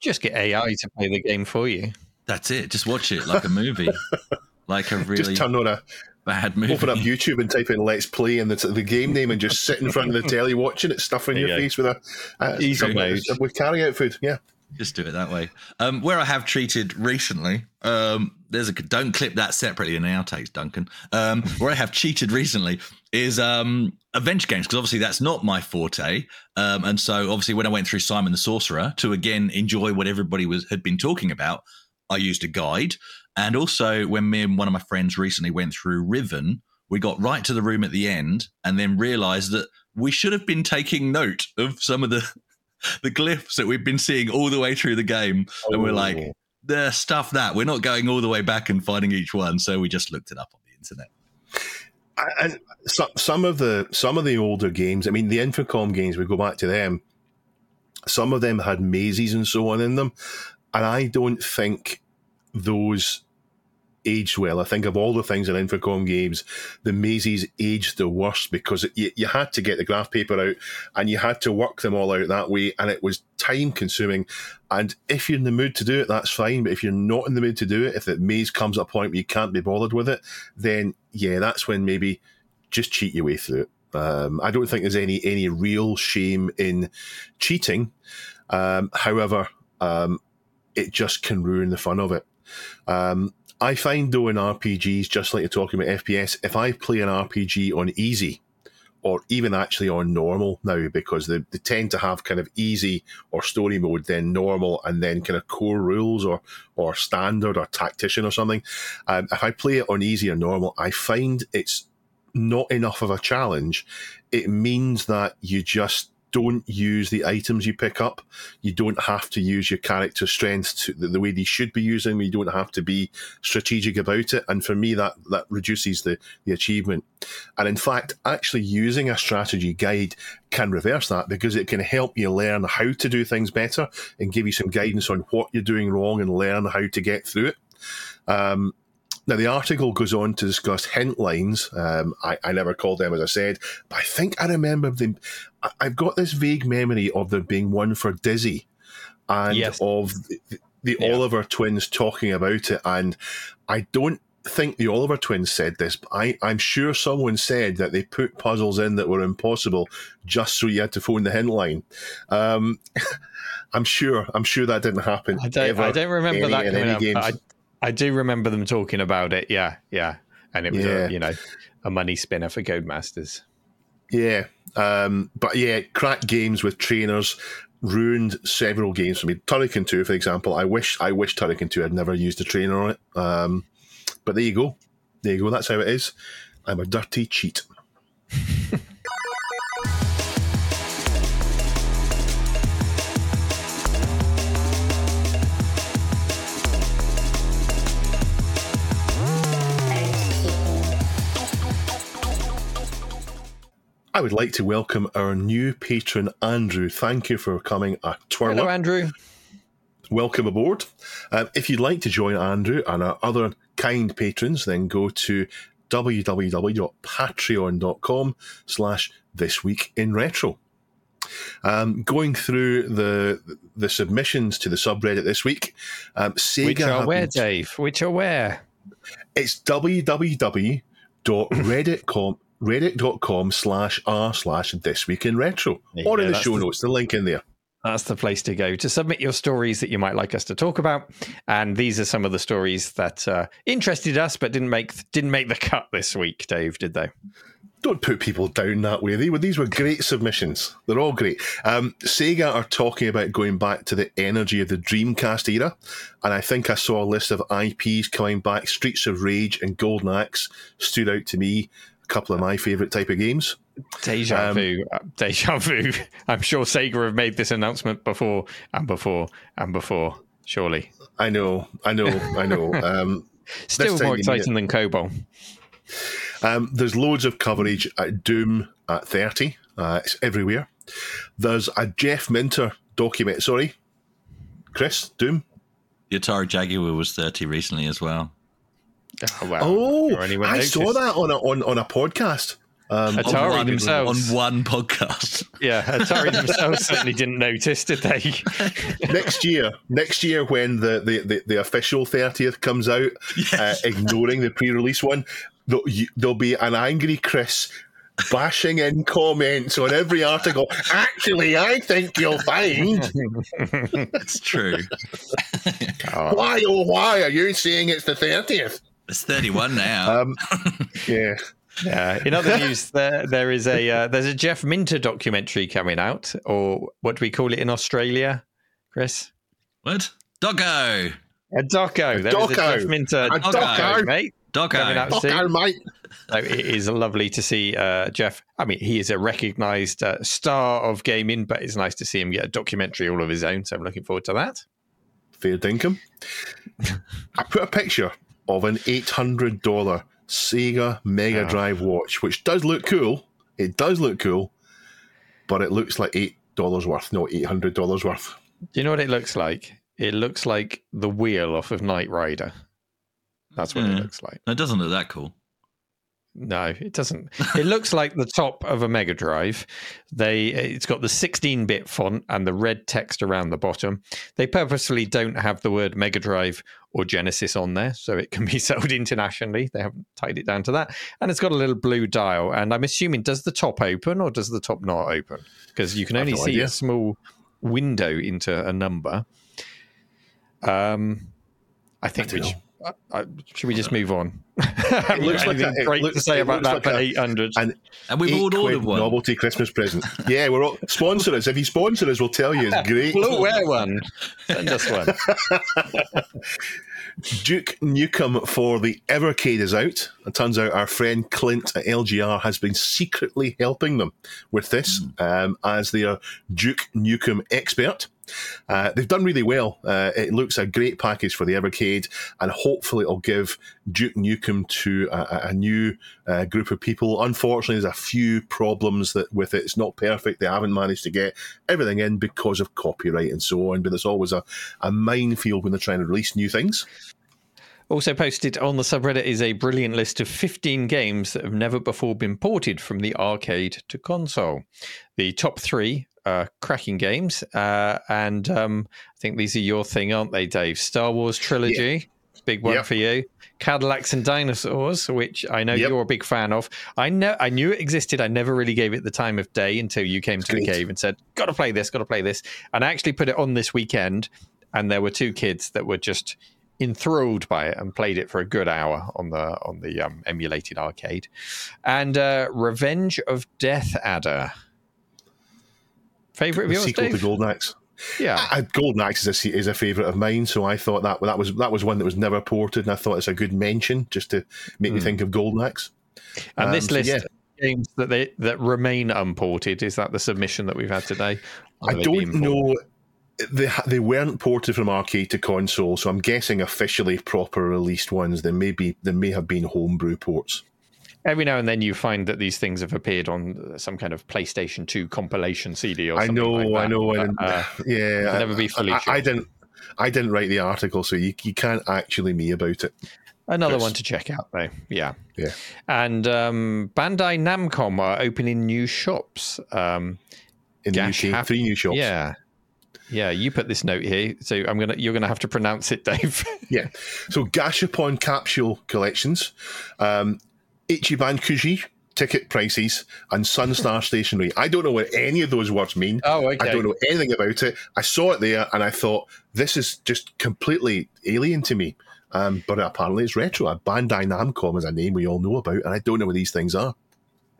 S1: Just get AI to play the game for you.
S7: That's it. Just watch it like a movie, like a really
S6: just turn on a
S7: bad movie.
S6: open up YouTube and type in "Let's Play" and the, the game name, and just sit in front of the telly watching it, stuffing
S1: you
S6: your face with a uh,
S1: Easy
S6: with carry out food. Yeah,
S7: Just do it that way. Um, where I have cheated recently, um, there's a don't clip that separately in the outtakes, Duncan. Um, where I have cheated recently is um, adventure games because obviously that's not my forte. Um, and so obviously when I went through Simon the Sorcerer to again enjoy what everybody was had been talking about, I used a guide. And also when me and one of my friends recently went through Riven, we got right to the room at the end and then realised that we should have been taking note of some of the the glyphs that we've been seeing all the way through the game, and we're like,
S6: Oh.
S7: the stuff that we're not going all the way back and finding each one, so we just looked it up on the internet.
S6: and some some of the some of the older games. I mean, the Infocom games. We go back to them. Some of them had mazes and so on in them, and I don't think those aged well. I think of all the things in Infocom games, the mazes aged the worst because you, you had to get the graph paper out and you had to work them all out that way, and it was time consuming. And if you're in the mood to do it, that's fine. But if you're not in the mood to do it, if the maze comes at a point where you can't be bothered with it, then yeah, that's when maybe just cheat your way through it. Um, I don't think there's any any real shame in cheating. Um, however, um, it just can ruin the fun of it. Um, I find though in RPGs, just like you're talking about FPS, if I play an RPG on easy, or even actually on normal now, because they, they tend to have kind of easy or story mode, then normal, and then kind of core rules or or standard or tactician or something. Um, if I play it on easy or normal, I find it's not enough of a challenge. It means that you just don't use the items you pick up. You don't have to use your character strength to the, the way they should be using. You don't have to be strategic about it. And for me, that that reduces the the achievement. And in fact, actually using a strategy guide can reverse that because it can help you learn how to do things better and give you some guidance on what you're doing wrong and learn how to get through it. Um, now, the article goes on to discuss hint lines. Um, I, I never called them, as I said, but I think I remember them. I- I've got this vague memory of there being one for Dizzy and
S1: Yes.
S6: of the, the
S1: Yeah.
S6: Oliver twins talking about it. And I don't think the Oliver twins said this, but I, I'm sure someone said that they put puzzles in that were impossible just so you had to phone the hint line. Um, I'm sure. I'm sure that didn't happen.
S1: I don't.
S6: ever
S1: I don't remember
S6: any-
S1: that
S6: in
S1: coming
S6: any
S1: up.
S6: games.
S1: I, I do remember them talking about it. Yeah, yeah, and it was
S6: Yeah.
S1: a, you know a money spinner for Codemasters.
S6: Yeah, um, but yeah, crack games with trainers ruined several games for me. Turrican Two, for example, I wish I wish Turrican Two had never used a trainer on it. Um, but there you go, there you go. That's how it is. I'm a dirty cheat. I would like to welcome our new patron, Andrew. Thank you for coming a twirler.
S1: Hello, Andrew.
S6: welcome aboard. Um, if you'd like to join Andrew and our other kind patrons, then go to www.patreon.com slash this week in retro. Um, going through the the submissions to the subreddit this week, um, Sega
S1: Which are where, Dave? Which are where?
S6: it's www.reddit.com reddit.com slash r slash this week in retro or in the show notes the link in there
S1: That's the place to go to submit your stories that you might like us to talk about. And these are some of the stories that uh, interested us, but didn't make didn't make the cut this week. Dave, did they?
S6: don't put people down that way. They were these were great submissions. They're all great. Um, Sega are talking about going back to the energy of the Dreamcast era, and I think I saw a list of IPs coming back. Streets of Rage and Golden Axe stood out to me. A couple of my favorite type of games.
S1: Deja
S6: Um,
S1: vu. Uh, deja vu. I'm sure Sega have made this announcement before and before and before. Surely,
S6: I know, I know, I know. Um,
S1: still
S6: time
S1: more
S6: you mean
S1: exciting than Cobol.
S6: Um, there's loads of coverage at Doom at 30. Uh, it's everywhere. There's a Jeff Minter document. Sorry, Chris, Doom.
S7: The Atari Jaguar was 30 recently as well.
S1: Oh, wow.
S6: Oh,
S1: Or anyone
S6: I saw that on a, on, on a podcast. Um,
S1: Atari
S7: on one,
S1: themselves.
S7: On one podcast.
S1: Yeah, Atari themselves certainly didn't notice, did they?
S6: next year, next year when the, the, the, the official 30th comes out, uh, ignoring the pre-release one, there'll, there'll be an angry Chris bashing in comments on every article. Actually, I think you'll find.
S7: It's true.
S6: Why, oh, why are you saying it's the 30th?
S7: It's 31 now.
S6: Um, yeah.
S1: Yeah. In other news, there there is a uh, there's a Jeff Minter documentary coming out, or what do we call it in Australia, Chris?
S7: what? Doggo.
S1: A doco. There is a
S6: doco.
S1: Jeff Minter
S6: A
S1: doco,
S6: doco.
S1: mate. Coming out
S7: Doggo.
S1: soon.
S6: Mate.
S1: So it is lovely to see uh, Jeff. I mean, he is a recognised uh, star of gaming, but it's nice to see him get a documentary all of his own. So I'm looking forward to that.
S6: Fair dinkum. I put a picture of an $800 Sega Mega
S1: Oh.
S6: Drive watch, which does look cool. It does look cool, but it looks like $8 worth, not $800 worth.
S1: Do you know what it looks like? It looks like the wheel off of Knight Rider. That's what
S7: Yeah.
S1: it hmm. looks like.
S7: It doesn't look that cool.
S1: No, it doesn't. It looks like the top of a Mega Drive. They it's got the 16-bit font and the red text around the bottom. They purposely don't have the word Mega Drive or Genesis on there, so it can be sold internationally. They haven't tied it down to that, and it's got a little blue dial. And I'm assuming does the top open or does the top not open? Because you can only
S6: no
S1: see
S6: idea.
S1: a small window into a number. Um, I think
S6: don't know.
S1: Should, uh, uh, should we just move on?
S6: It looks like
S1: Anything
S6: a- it
S1: great to
S6: looks-
S1: say about that
S6: like
S1: for 800.
S7: And we've all
S6: quid
S7: ordered one.
S6: novelty Christmas present. Yeah, we're all sponsor us. If you sponsor us, we'll tell you it's great.
S1: We'll wear one. Send us one.
S6: Duke Nukem for the Evercade is out. It turns out our friend Clint at LGR has been secretly helping them with this um, as their Duke Nukem expert. Uh, they've done really well. Uh, it looks a great package for the Evercade, and hopefully it'll give Duke Nukem to a, a- new uh, group of people. Unfortunately, there's a few problems that with it. It's not perfect. They haven't managed to get everything in because of copyright and so on. But it's always a, a minefield when they're trying to release new things.
S1: Also posted on the subreddit is a brilliant list of 15 games that have never before been ported from the arcade to console. The top three are cracking games, uh, and um, I think these are your thing, aren't they, Dave? Star Wars trilogy, big one
S6: Yep.
S1: for you. Cadillacs and Dinosaurs, which I know
S6: Yep.
S1: you're a big fan of. I know I knew it existed. I never really gave it the time of day until you came to the cave and said, "Got to play this, got to play this." And I actually put it on this weekend, and there were two kids that were just enthralled by it and played it for a good hour on the on the um, emulated arcade. And uh, Revenge of Death Adder. Favorite of yours,
S6: sequel to
S1: Dave?
S6: Golden Axe.
S1: Yeah.
S6: Uh, Golden Axe is a, is a favorite of mine, so I thought that that was that was one that was never ported, and I thought it's a good mention just to make me think of Golden Axe.
S1: And
S6: Um,
S1: this
S6: so
S1: list
S6: yeah.
S1: of games that they that remain unported is that the submission that we've had today?
S6: I don't know. They they weren't ported from arcade to console, so I'm guessing officially proper released ones. There may be there may have been homebrew ports.
S1: Every now and then you find that these things have appeared on some kind of PlayStation 2 compilation CD or
S6: I
S1: something
S6: know,
S1: like that.
S6: I know, I
S1: But,
S6: didn't,
S1: uh,
S6: yeah,
S1: I'll never be fully
S6: I,
S1: sure.
S6: I didn't. I didn't write the article, so you, you can't actually me about it.
S1: Another
S6: Yes.
S1: one to check out, though. Yeah.
S6: Yeah.
S1: And um, Bandai Namco are opening new shops. Um,
S6: In
S1: Gash
S6: the UK, three new shops.
S1: yeah. Yeah, you put this note here, so I'm gonna you're gonna have to pronounce it, Dave.
S6: Yeah. So Gashapon capsule collections, um, Ichiban Kuji ticket prices, and Sunstar stationery. I don't know what any of those words mean.
S1: Oh, okay.
S6: I don't know anything about it. I saw it there and I thought this is just completely alien to me. Um, but apparently it's retro. Bandai Namcom is a name we all know about, and I don't know what these things are.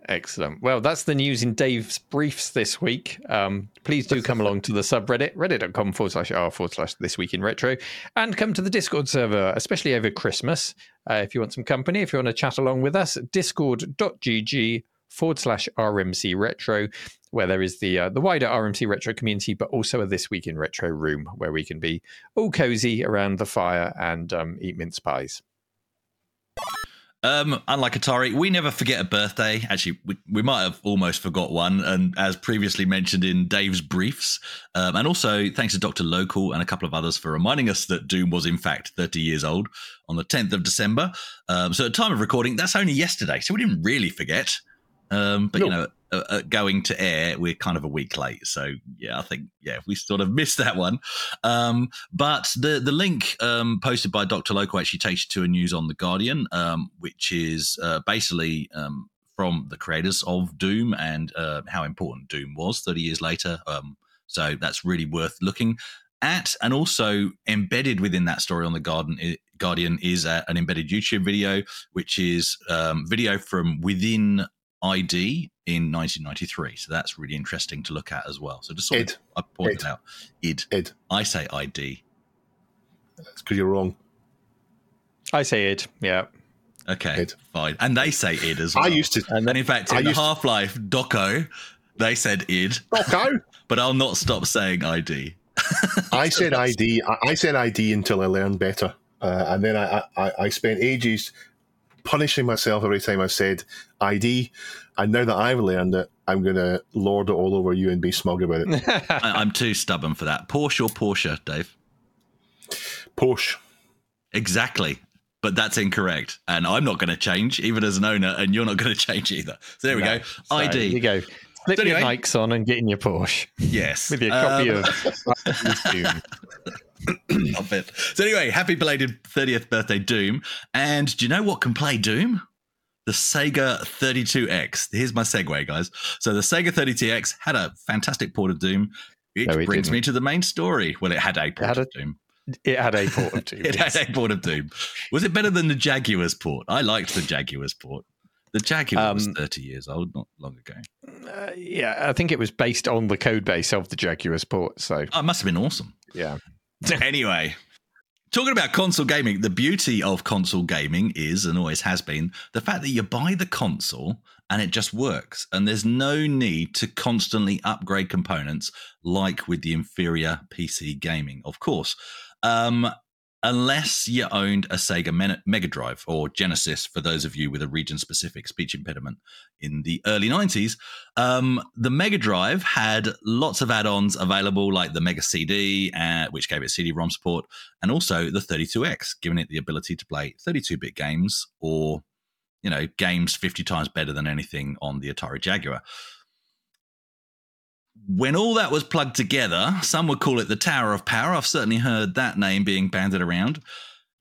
S1: Excellent. Well, that's the news in Dave's briefs this week. Um, please do come along to the subreddit, reddit.com forward slash r forward slash this week in retro, and come to the Discord server, especially over Christmas. Uh, if you want some company, if you want to chat along with us, discord.gg forward slash RMC retro, where there is the uh, the wider RMC retro community, but also a This Week in Retro room where we can be all cozy around the fire and um, eat mince pies.
S7: Um, unlike Atari, we never forget a birthday. Actually, we, we might have almost forgot one. And as previously mentioned in Dave's briefs, um, and also thanks to Dr. Local and a couple of others for reminding us that Doom was in fact 30 years old on the 10th of December. Um, so at time of recording, that's only yesterday. So we didn't really forget. Um, but you know, uh, uh, going to air, we're kind of a week late. So yeah, I think yeah, we sort of missed that one. Um, but the the link um, posted by Dr. Local actually takes you to a news on the Guardian, um, which is uh, basically um, from the creators of Doom and uh, how important Doom was 30 years later. Um, so that's really worth looking at, and also embedded within that story on the Guardian. Guardian is a, an embedded YouTube video, which is um, video from within ID in 1993. So that's really interesting to look at as well. So just sort
S6: Id.
S7: of, I pointed
S6: Id.
S7: out id.
S6: Id,
S7: I say ID.
S6: that's because you're wrong.
S1: I say id. Yeah.
S7: Okay,
S6: Id.
S7: fine. And they say id as well.
S6: I used to.
S7: And then in fact, in
S6: I
S7: the
S6: to-
S7: Half Life doco, they said id,
S6: Okay.
S7: but I'll not stop saying ID.
S6: I said ID. I, I said ID until I learned better, uh, and then I, I I spent ages punishing myself every time I said ID. And now that I've learned it, I'm going to lord it all over you and be smug about it.
S7: I, I'm too stubborn for that. Porsche or Porsche, Dave?
S6: Porsche.
S7: Exactly. But that's incorrect. And I'm not going to change, even as an owner, and you're not going to change either. So there we
S1: No.
S7: go.
S1: So,
S7: ID.
S1: There you go. Slip
S7: So
S1: your
S7: anyway-
S1: Nikes on and get in your Porsche
S7: Yes.
S1: with your copy
S7: Um,
S1: of Doom.
S7: Love it. So anyway, happy belated 30th birthday, Doom. And do you know what can play Doom? The Sega 32X. Here's my segue, guys. So the Sega 32X had a fantastic port of Doom, which
S1: No, it
S7: brings
S1: didn't.
S7: me to the main story. Well, it had a port
S1: had
S7: of
S1: a-
S7: Doom.
S1: It had a port of Doom.
S7: It
S1: yes.
S7: had a port of Doom. Was it better than the Jaguars port? I liked the Jaguars port. The Jaguar was
S1: Um,
S7: 30 years old, not long ago.
S1: Uh, yeah, I think it was based on the code base of the Jaguar's port. So
S7: Oh, it must have been awesome.
S1: yeah,
S7: anyway, talking about console gaming, the beauty of console gaming is and always has been the fact that you buy the console and it just works. And there's no need to constantly upgrade components like with the inferior PC gaming, of course. Um, unless you owned a Sega Mega Drive or Genesis, for those of you with a region specific speech impediment in the early 90s. Um, the Mega Drive had lots of add ons available, like the Mega CD, uh, which gave it CD ROM support, and also the 32X, giving it the ability to play 32 bit games or you know, games 50 times better than anything on the Atari Jaguar. When all that was plugged together, some would call it the Tower of Power. I've certainly heard that name being banded around.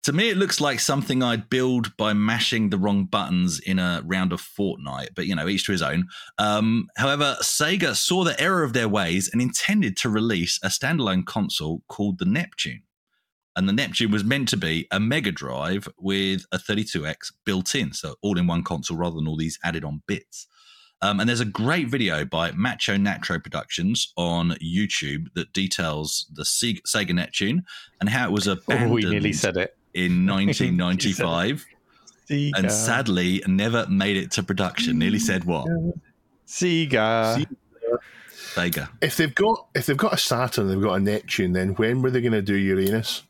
S7: To me, it looks like something I'd build by mashing the wrong buttons in a round of Fortnite, but you know, each to his own. Um, however, Sega saw the error of their ways and intended to release a standalone console called the Neptune. And the Neptune was meant to be a Mega Drive with a 32X built in, so all in one console rather than all these added on bits. Um, and there's a great video by Macho Nacho Productions on YouTube that details the Se- Sega Neptune and how it was
S1: Oh,
S7: abandoned
S1: we nearly said it.
S7: in 1995 and sadly never made it to production. Nearly said what?
S1: Sega.
S7: Sega.
S6: If they've got if they've got a Saturn, they've got a Neptune. Then when were they going to do Uranus?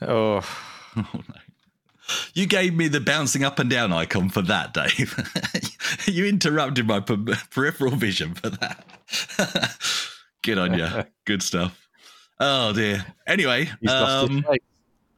S1: Oh,
S7: Oh, no. You gave me the bouncing up and down icon for that, Dave. you interrupted my per- peripheral vision for that. Good on you. Good stuff. Oh dear. Anyway,
S1: he's lost his
S7: um.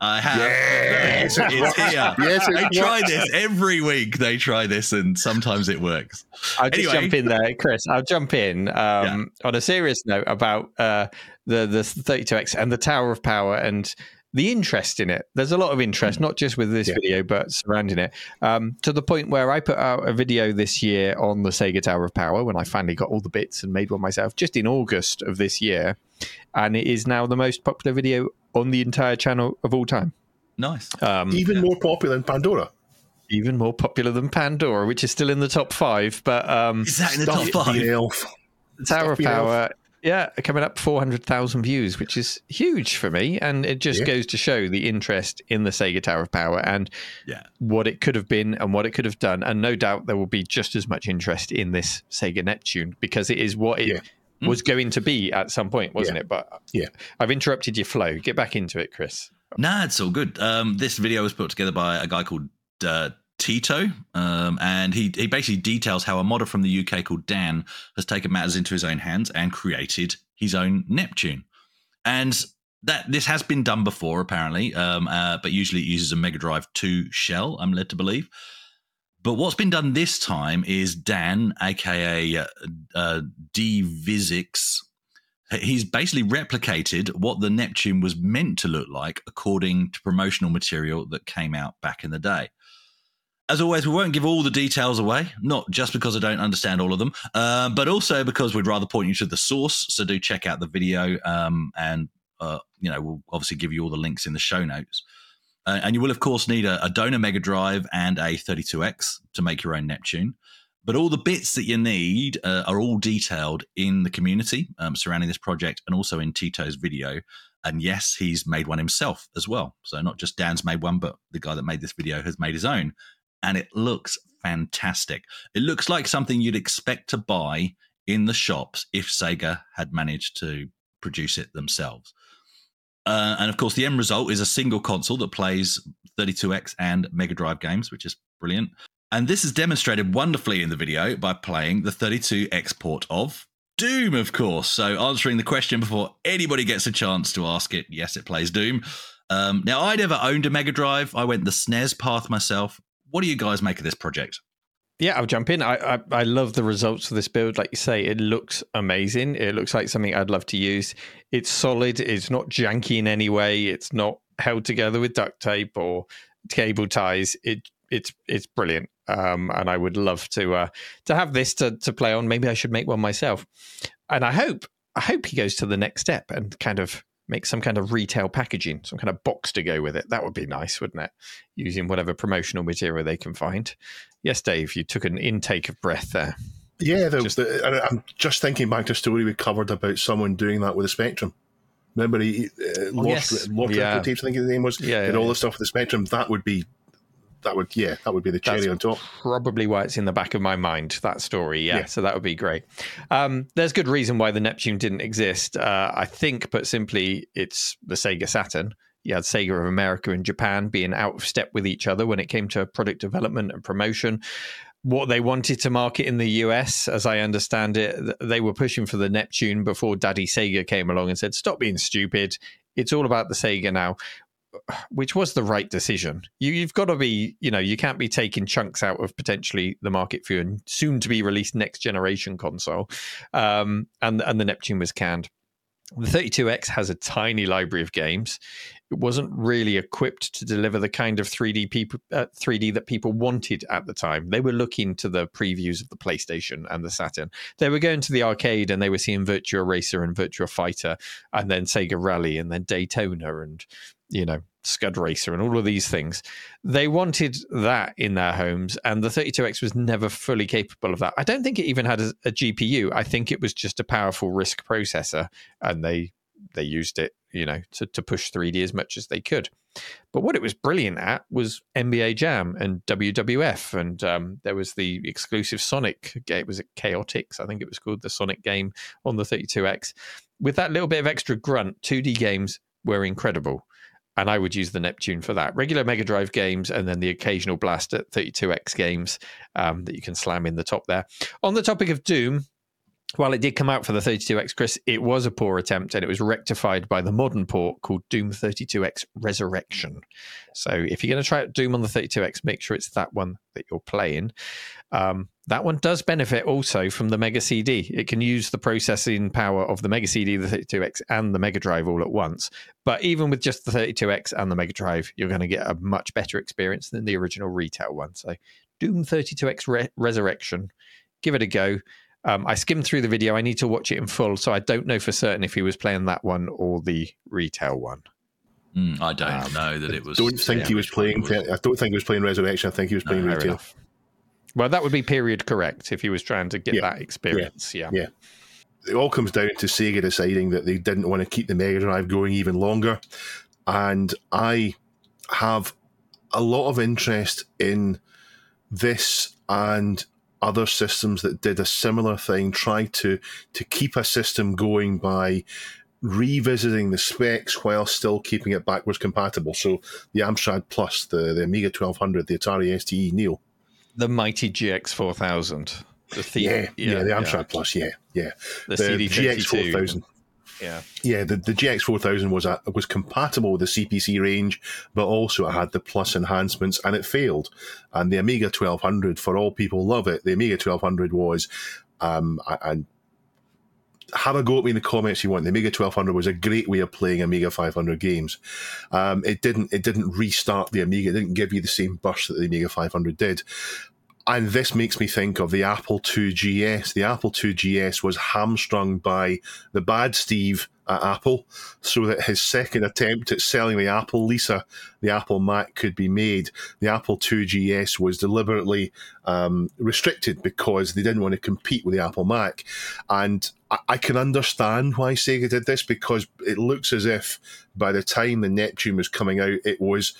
S7: I have.
S6: Yes,
S7: it's here.
S6: Yes, it
S7: they try this every week. They try this, and sometimes it works.
S1: I'll just jump in there, Chris. I'll jump in um, on a serious note about uh, the the 32x and the Tower of Power and the interest in it. There's a lot of interest, not just with this
S6: Yeah.
S1: video, but surrounding it. Um, to the point where I put out a video this year on the Sega Tower of Power when I finally got all the bits and made one myself, just in August of this year, and it is now the most popular video on the entire channel of all time.
S7: Nice.
S1: Um,
S6: Even more popular than Pandora.
S1: even more popular than Pandora, which is still in the top five, but um,
S7: Is that in the top five?
S6: the elf.
S1: The Tower of
S6: Stuff, you know.
S1: Power, yeah, coming up 400,000 views, which is huge for me. And it just
S6: Yeah.
S1: goes to show the interest in the Sega Tower of Power and
S7: Yeah.
S1: what it could have been and what it could have done. And no doubt there will be just as much interest in this Sega Neptune because it is what it
S6: Yeah.
S1: was going to be at some point, wasn't
S6: Yeah.
S1: it? But
S6: Yeah.
S1: I've interrupted your flow. Get back into it, Chris.
S7: Nah, it's all good. Um, this video was put together by a guy called uh, Tito, um, and he he basically details how a modder from the UK called Dan has taken matters into his own hands and created his own Neptune. And that this has been done before, apparently, um, uh, but usually it uses a Mega Drive 2 shell. I'm led to believe. But what's been done this time is Dan, aka uh, uh, DVisix, he's basically replicated what the Neptune was meant to look like according to promotional material that came out back in the day. As always, we won't give all the details away, not just because I don't understand all of them, uh, but also because we'd rather point you to the source. So do check out the video, um, and uh, you know we'll obviously give you all the links in the show notes. Uh, and you will, of course, need a, a donor Mega Drive and a 32X to make your own Neptune. But all the bits that you need uh, are all detailed in the community um, surrounding this project and also in Tito's video. And yes, he's made one himself as well. So not just Dan's made one, but the guy that made this video has made his own. And it looks fantastic. It looks like something you'd expect to buy in the shops if Sega had managed to produce it themselves. Uh, and of course, the end result is a single console that plays 32X and Mega Drive games, which is brilliant. And this is demonstrated wonderfully in the video by playing the 32X port of Doom, of course. So, answering the question before anybody gets a chance to ask it, yes, it plays Doom. Um, now, I never owned a Mega Drive. I went the SNES path myself. What do you guys make of this project?
S1: Yeah, I'll jump in. I, I I love the results of this build. Like you say, it looks amazing. It looks like something I'd love to use. It's solid. It's not janky in any way. It's not held together with duct tape or cable ties. It it's it's brilliant. Um, and I would love to uh, to have this to to play on. Maybe I should make one myself. And I hope I hope he goes to the next step and kind of make some kind of retail packaging, some kind of box to go with it. That would be nice, wouldn't it? Using whatever promotional material they can find. Yes, Dave, you took an intake of breath there.
S6: Yeah, the,
S1: Just-
S6: the, I'm just thinking back to a story we covered about someone doing that with a Spectrum. Remember, he uh, lost,
S1: yes.
S6: lost
S1: Yeah.
S6: Record tapes, I think his name was.
S1: Yeah,
S6: did
S1: yeah,
S6: all
S1: yeah.
S6: the stuff with the Spectrum. That would be, that would yeah, that would be the cherry
S1: That's
S6: on top.
S1: Probably why it's in the back of my mind, that story. Yeah,
S6: Yeah.
S1: so that would be great. Um, there's good reason why the Neptune didn't exist. Uh, I think, but simply, it's the Sega Saturn. You had Sega of America and Japan being out of step with each other when it came to product development and promotion. What they wanted to market in the US, as I understand it, they were pushing for the Neptune before Daddy Sega came along and said, Stop being stupid. It's all about the Sega now which was the right decision. You, you've got to be, you know, you can't be taking chunks out of potentially the market for your soon to be released next generation console. Um, and and the Neptune was canned. The 32X has a tiny library of games. It wasn't really equipped to deliver the kind of 3D people, uh, 3D that people wanted at the time. They were looking to the previews of the PlayStation and the Saturn. They were going to the arcade and they were seeing Virtua Racer and Virtua Fighter, and then Sega Rally, and then Daytona, and you know, Scud Racer and all of these things. They wanted that in their homes, and the 32X was never fully capable of that. I don't think it even had a, a GPU. I think it was just a powerful RISC processor, and they they used it, you know, to, to push 3D as much as they could. But what it was brilliant at was NBA Jam and WWF, and um, there was the exclusive Sonic game. It was it Chaotix? I think it was called the Sonic game on the 32X. With that little bit of extra grunt, 2D games were incredible. And I would use the Neptune for that. Regular Mega Drive games, and then the occasional blast at 32X games um, that you can slam in the top there. On the topic of Doom, while it did come out for the 32X, Chris, it was a poor attempt and it was rectified by the modern port called Doom 32X Resurrection. So if you're going to try out Doom on the 32X, make sure it's that one that you're playing. Um, that one does benefit also from the Mega CD. It can use the processing power of the Mega CD, the 32X, and the Mega Drive all at once. But even with just the 32X and the Mega Drive, you're going to get a much better experience than the original retail one. So Doom 32X Re- Resurrection, give it a go. Um, I skimmed through the video. I need to watch it in full, so I don't know for certain if he was playing that one or the retail one.
S7: Mm, I don't
S1: Um,
S7: know that it was.
S6: don't think he was
S7: which one it
S6: playing. I don't think he was playing Resurrection. I think he was playing
S7: No,
S6: retail.
S1: enough. Well, that would be period correct if he was trying to get
S6: Yeah.
S1: that experience. Yeah.
S6: Yeah. It all comes down to Sega deciding that they didn't want to keep the Mega Drive going even longer, and I have a lot of interest in this and other systems that did a similar thing, tried to to keep a system going by revisiting the specs while still keeping it backwards compatible. So the Amstrad Plus, the, the Amiga 1200, the Atari STE Neo.
S1: The mighty GX 4000. The the-
S6: Yeah, yeah, the Amstrad Plus, yeah, yeah.
S1: The,
S6: The GX 4000.
S1: Yeah.
S6: Yeah, the, the GX four thousand was a, was compatible with the CPC range, but also it had the plus enhancements, and it failed. And the Amiga twelve hundred, for all people love it, the Amiga twelve hundred was, um, and have a go at me in the comments you want. The Amiga twelve hundred was a great way of playing Amiga five hundred games. Um, it didn't it didn't restart the Amiga. It didn't give you the same burst that the Amiga five hundred did. And this makes me think of the Apple II GS. The Apple II GS was hamstrung by the bad Steve at Apple, so that his second attempt at selling the Apple Lisa, the Apple Mac, could be made. The Apple II GS was deliberately um, restricted because they didn't want to compete with the Apple Mac. And I, I can understand why Sega did this because it looks as if by the time the Neptune was coming out, it was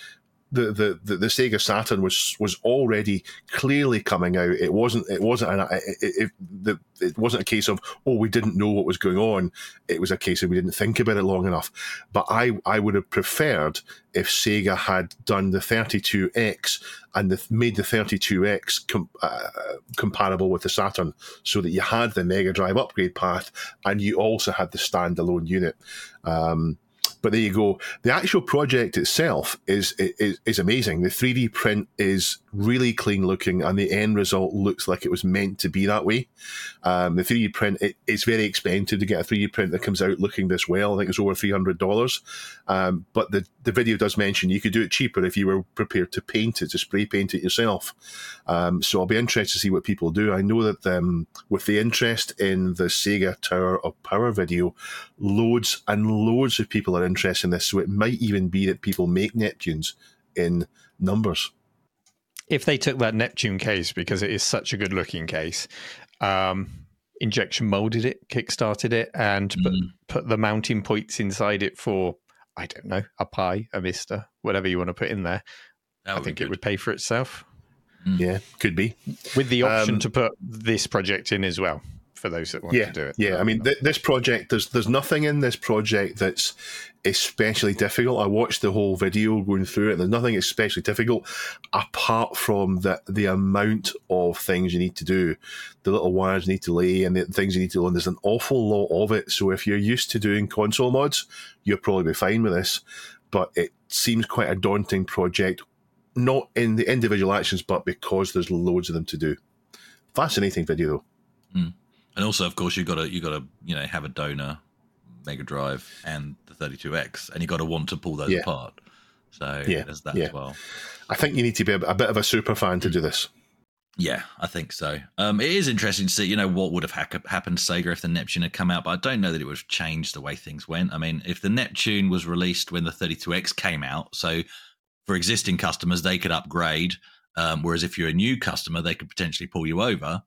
S6: the, the, the, the Sega Saturn was was already clearly coming out. It wasn't it wasn't an, it, it, it, it wasn't a case of oh we didn't know what was going on. It was a case of we didn't think about it long enough. But I I would have preferred if Sega had done the 32X and the, made the 32X com, uh, compatible with the Saturn, so that you had the Mega Drive upgrade path and you also had the standalone unit. Um, but there you go. The actual project itself is, is is amazing. The 3D print is really clean looking, and the end result looks like it was meant to be that way. Um, the 3D print it, it's very expensive to get a 3D print that comes out looking this well. I think it's over three hundred dollars. Um, but the the video does mention you could do it cheaper if you were prepared to paint it, to spray paint it yourself. Um, so I'll be interested to see what people do. I know that um, with the interest in the Sega Tower of Power video, loads and loads of people are interested in this. So it might even be that people make Neptunes in numbers.
S1: If they took that Neptune case, because it is such a good looking case, um, injection molded it, kickstarted it, and put,
S7: Mm.
S1: put the mounting points inside it for, I don't know, a Pi, a MiSTer, whatever you want to put in there, I think it would pay for itself.
S6: Yeah, could be.
S1: With the option
S6: Um,
S1: to put this project in as well for those that want
S6: yeah,
S1: to do it.
S6: Yeah, I mean, th- this project, there's there's nothing in this project that's especially difficult. I watched the whole video going through it. There's nothing especially difficult apart from the the amount of things you need to do, the little wires you need to lay, and the things you need to learn. There's an awful lot of it. So if you're used to doing console mods, you'll probably be fine with this. But it seems quite a daunting project, not in the individual actions, but because there's loads of them to do. Fascinating video though. Hmm.
S7: And also, of course, you've got to you got to you know have a donor Mega Drive and the 32X, and you got to want to pull those
S6: Yeah.
S7: apart. So
S6: Yeah,
S7: there's that
S6: yeah.
S7: as well.
S6: I think you need to be a, a bit of a super fan to do this.
S7: Yeah, I think so. Um, it is interesting to see, you know, what would have ha- happened to Sega if the Neptune had come out, but I don't know that it would have changed the way things went. I mean, if the Neptune was released when the 32X came out, so for existing customers, they could upgrade, um, whereas if you're a new customer, they could potentially pull you over.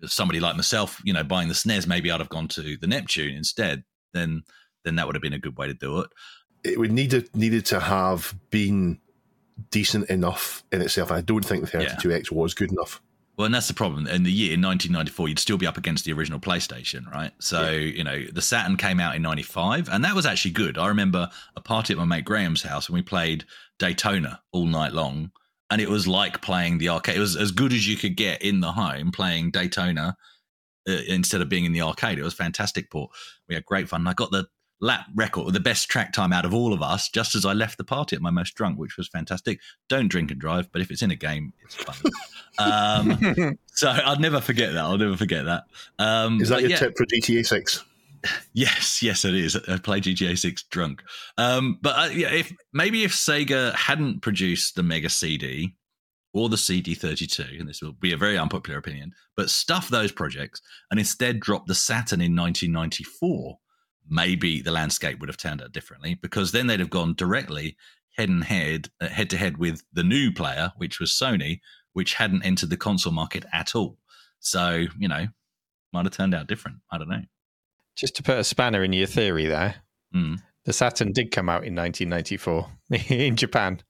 S7: If somebody like myself, you know, buying the SNES, maybe I'd have gone to the Neptune instead. Then, then that would have been a good way to do it.
S6: It would needed needed to have been decent enough in itself. I don't think the 32X was good enough.
S7: Well, and that's the problem. In the year 1994, you'd still be up against the original PlayStation, right? So, yeah. you know, the Saturn came out in 95, and that was actually good. I remember a party at my mate Graham's house, and we played Daytona all night long. And it was like playing the arcade. It was as good as you could get in the home playing Daytona uh, instead of being in the arcade. It was fantastic port. We had great fun. I got the lap record, the best track time out of all of us, just as I left the party at my most drunk, which was fantastic. Don't drink and drive, but if it's in a game, it's fun. um, so I'll never forget that. I'll never forget that. Um,
S6: is that your yeah. tip for GTA Six?
S7: Yes, yes, it is. I play GTA Six drunk. Um, but uh, yeah, if maybe if Sega hadn't produced the Mega CD or the CD32, and this will be a very unpopular opinion, but stuff those projects and instead drop the Saturn in 1994 maybe the landscape would have turned out differently because then they'd have gone directly head and head uh, head to head with the new player which was Sony which hadn't entered the console market at all. So you know might have turned out different. I don't know.
S1: Just to put a spanner in your theory there
S7: mm.
S1: the Saturn did come out in 1994 in Japan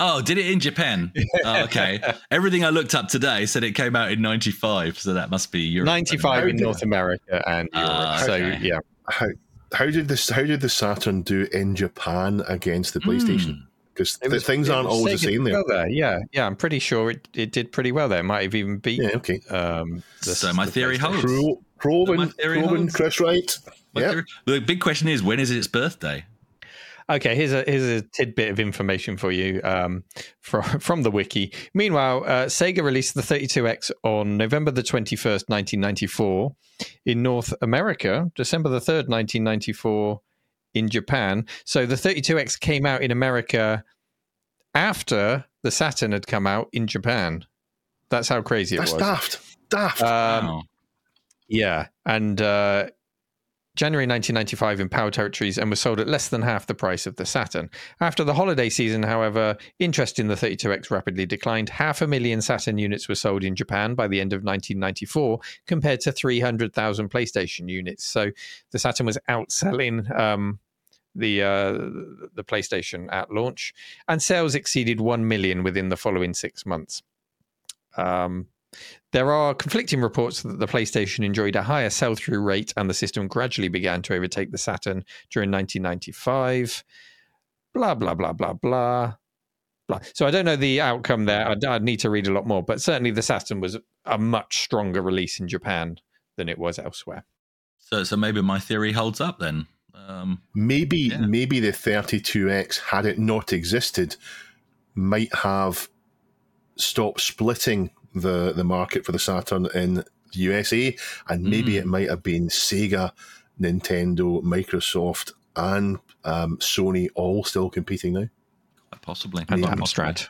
S7: Oh, did it in Japan? Oh, okay. Everything I looked up today said it came out in 95, so that must be Europe.
S1: 95 in North America and Europe. Uh, okay. So, yeah.
S6: How, how did this? How did the Saturn do in Japan against the PlayStation? Because mm. the things aren't always the same there.
S1: there. Yeah, yeah, I'm pretty sure it, it did pretty well there. It might have even beat.
S6: Yeah, okay.
S7: Um, the, so my theory holds.
S6: Pro, proven, so proven, Chris Wright. Yeah.
S7: The big question is, when is its birthday?
S1: Okay, here's a here's a tidbit of information for you um, from from the wiki. Meanwhile, uh, Sega released the 32X on November the 21st, 1994, in North America, December the 3rd, 1994, in Japan. So the 32X came out in America after the Saturn had come out in Japan. That's how crazy it
S6: That's
S1: was.
S6: Daft. Daft.
S7: Um, wow.
S1: Yeah, and uh, January 1995 in PAL Territories and was sold at less than half the price of the Saturn. After the holiday season, however, interest in the 32X rapidly declined. Half a million Saturn units were sold in Japan by the end of 1994, compared to 300,000 PlayStation units. So the Saturn was outselling. Um, the uh, the PlayStation at launch, and sales exceeded one million within the following six months. Um, there are conflicting reports that the PlayStation enjoyed a higher sell through rate and the system gradually began to overtake the Saturn during 1995. Blah, blah, blah, blah, blah. Blah. So I don't know the outcome there. I'd, I'd need to read a lot more, but certainly the Saturn was a much stronger release in Japan than it was elsewhere.
S7: So, so maybe my theory holds up then. Um,
S6: maybe, yeah. maybe the 32X, had it not existed, might have stopped splitting the the market for the Saturn in the USA, and maybe mm. it might have been Sega, Nintendo, Microsoft, and um, Sony all still competing now.
S7: Possibly,
S1: and Amstrad,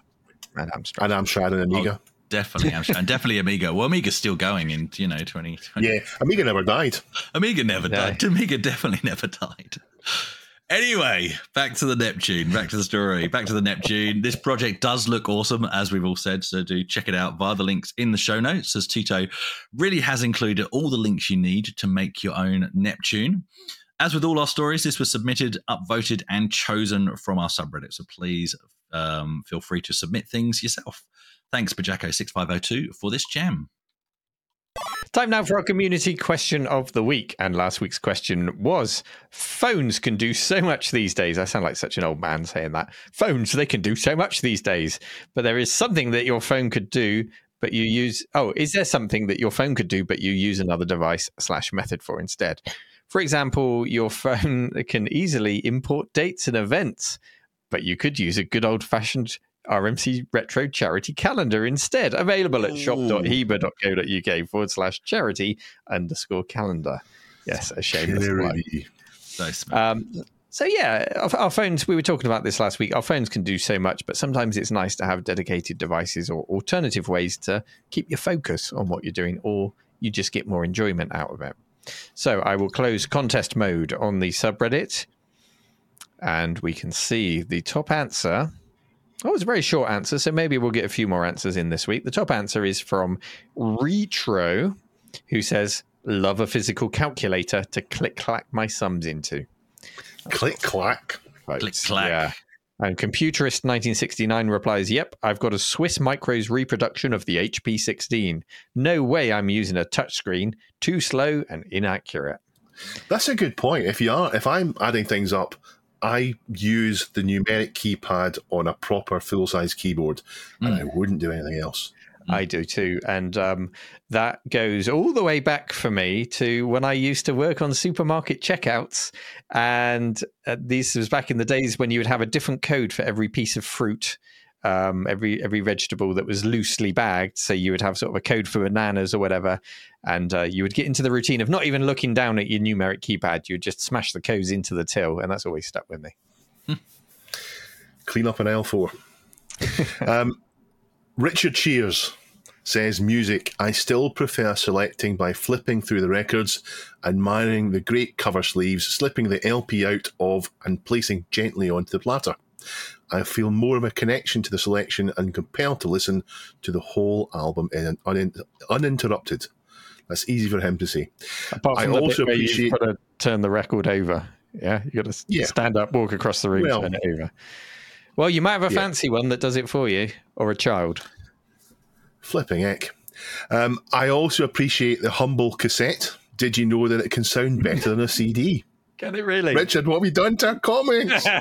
S6: and Amstrad, and Amstrad and Amiga. Oh,
S7: definitely, Amstrad, and definitely Amiga. Well, Amiga's still going in you know twenty.
S6: Yeah, Amiga never died.
S7: Amiga never yeah. died. Amiga definitely never died. Anyway, back to the Neptune, back to the story, back to the Neptune. This project does look awesome, as we've all said. So do check it out via the links in the show notes, as Tito really has included all the links you need to make your own Neptune. As with all our stories, this was submitted, upvoted, and chosen from our subreddit. So please um, feel free to submit things yourself. Thanks, Bajako6502, for this gem.
S1: Time now for our community question of the week. And last week's question was Phones can do so much these days. I sound like such an old man saying that. Phones, they can do so much these days. But there is something that your phone could do, but you use. Oh, is there something that your phone could do, but you use another device slash method for instead? For example, your phone can easily import dates and events, but you could use a good old fashioned RMC Retro Charity Calendar instead. Available at shop.heba.co.uk forward slash charity underscore calendar. Yes, a shameless plug.
S7: So
S1: um, So yeah, our, our phones. We were talking about this last week. Our phones can do so much, but sometimes it's nice to have dedicated devices or alternative ways to keep your focus on what you're doing, or you just get more enjoyment out of it. So I will close contest mode on the subreddit, and we can see the top answer. Oh, it's a very short answer, so maybe we'll get a few more answers in this week. The top answer is from Retro, who says, "Love a physical calculator to click clack my sums into."
S6: Click clack.
S7: Click clack.
S1: Yeah. And Computerist 1969 replies, Yep, I've got a Swiss Micros reproduction of the HP 16. No way I'm using a touchscreen. Too slow and inaccurate.
S6: That's a good point. If you are, if I'm adding things up, I use the numeric keypad on a proper full size keyboard, and I wouldn't do anything else.
S1: I do too. And um, that goes all the way back for me to when I used to work on supermarket checkouts. And uh, this was back in the days when you would have a different code for every piece of fruit. Um, every every vegetable that was loosely bagged, so you would have sort of a code for bananas or whatever, and uh, you would get into the routine of not even looking down at your numeric keypad. You would just smash the codes into the till, and that's always stuck with me.
S6: Clean up an L4. um, Richard Cheers says music. I still prefer selecting by flipping through the records, admiring the great cover sleeves, slipping the LP out of, and placing gently onto the platter. I feel more of a connection to the selection and compelled to listen to the whole album in unin- uninterrupted. That's easy for him to say.
S1: Apart
S6: I
S1: from the
S6: also appreciate-
S1: you've got to turn the record over. Yeah, you got to
S6: Yeah.
S1: stand up, walk across the room,
S6: Well-
S1: turn it over. Well, you might have a
S6: Yeah.
S1: fancy one that does it for you, or a child.
S6: Flipping heck. Um, I also appreciate the humble cassette. Did you know that it can sound better than a CD?
S1: Can it really?
S6: Richard, what have we done to our comics?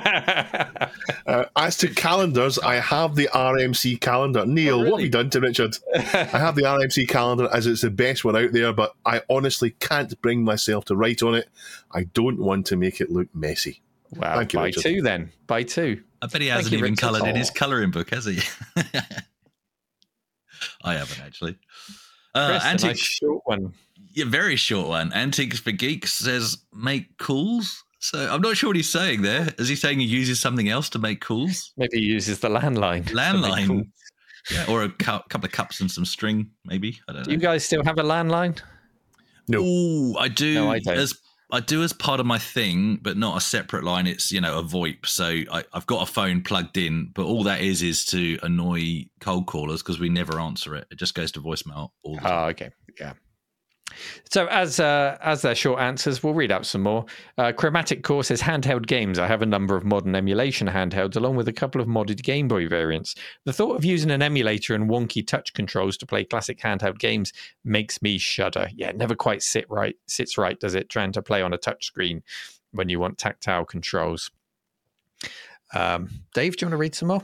S6: Uh, as to calendars, I have the RMC calendar. Neil, what have you done to Richard? I have the RMC calendar as it's the best one out there, but I honestly can't bring myself to write on it. I don't want to make it look messy.
S1: wow,
S6: Thank you,
S1: buy
S6: Richard.
S1: two then. Buy two.
S7: I bet he hasn't
S1: you,
S7: even
S1: Richard.
S7: coloured in his
S1: Oh.
S7: colouring book, has he? I haven't actually. Uh,
S1: Chris, a nice short one.
S7: Yeah, very short one. Antiques for Geeks says make calls. So I'm not sure what he's saying there. Is he saying he uses something else to make calls?
S1: Maybe he uses the landline.
S7: Landline, yeah, or a cou- couple of cups and some string, maybe. I don't
S1: Do
S7: know.
S1: you guys still have a landline?
S6: No.
S7: Ooh, I do.
S1: No, I don't.
S7: As I do as part of my thing, but not a separate line. It's you know a VoIP. So I, I've got a phone plugged in, but all that is is to annoy cold callers because we never answer it. It just goes to voicemail all the ah, time.
S1: Oh, okay. Yeah. So as uh, as their short answers, we'll read out some more. Uh, Chromatic Core says handheld games. I have a number of modern emulation handhelds, along with a couple of modded Game Boy variants. The thought of using an emulator and wonky touch controls to play classic handheld games makes me shudder. Yeah, never quite sit right sits right, does it? Trying to play on a touch screen when you want tactile controls. Um, Dave, do you want to read some more?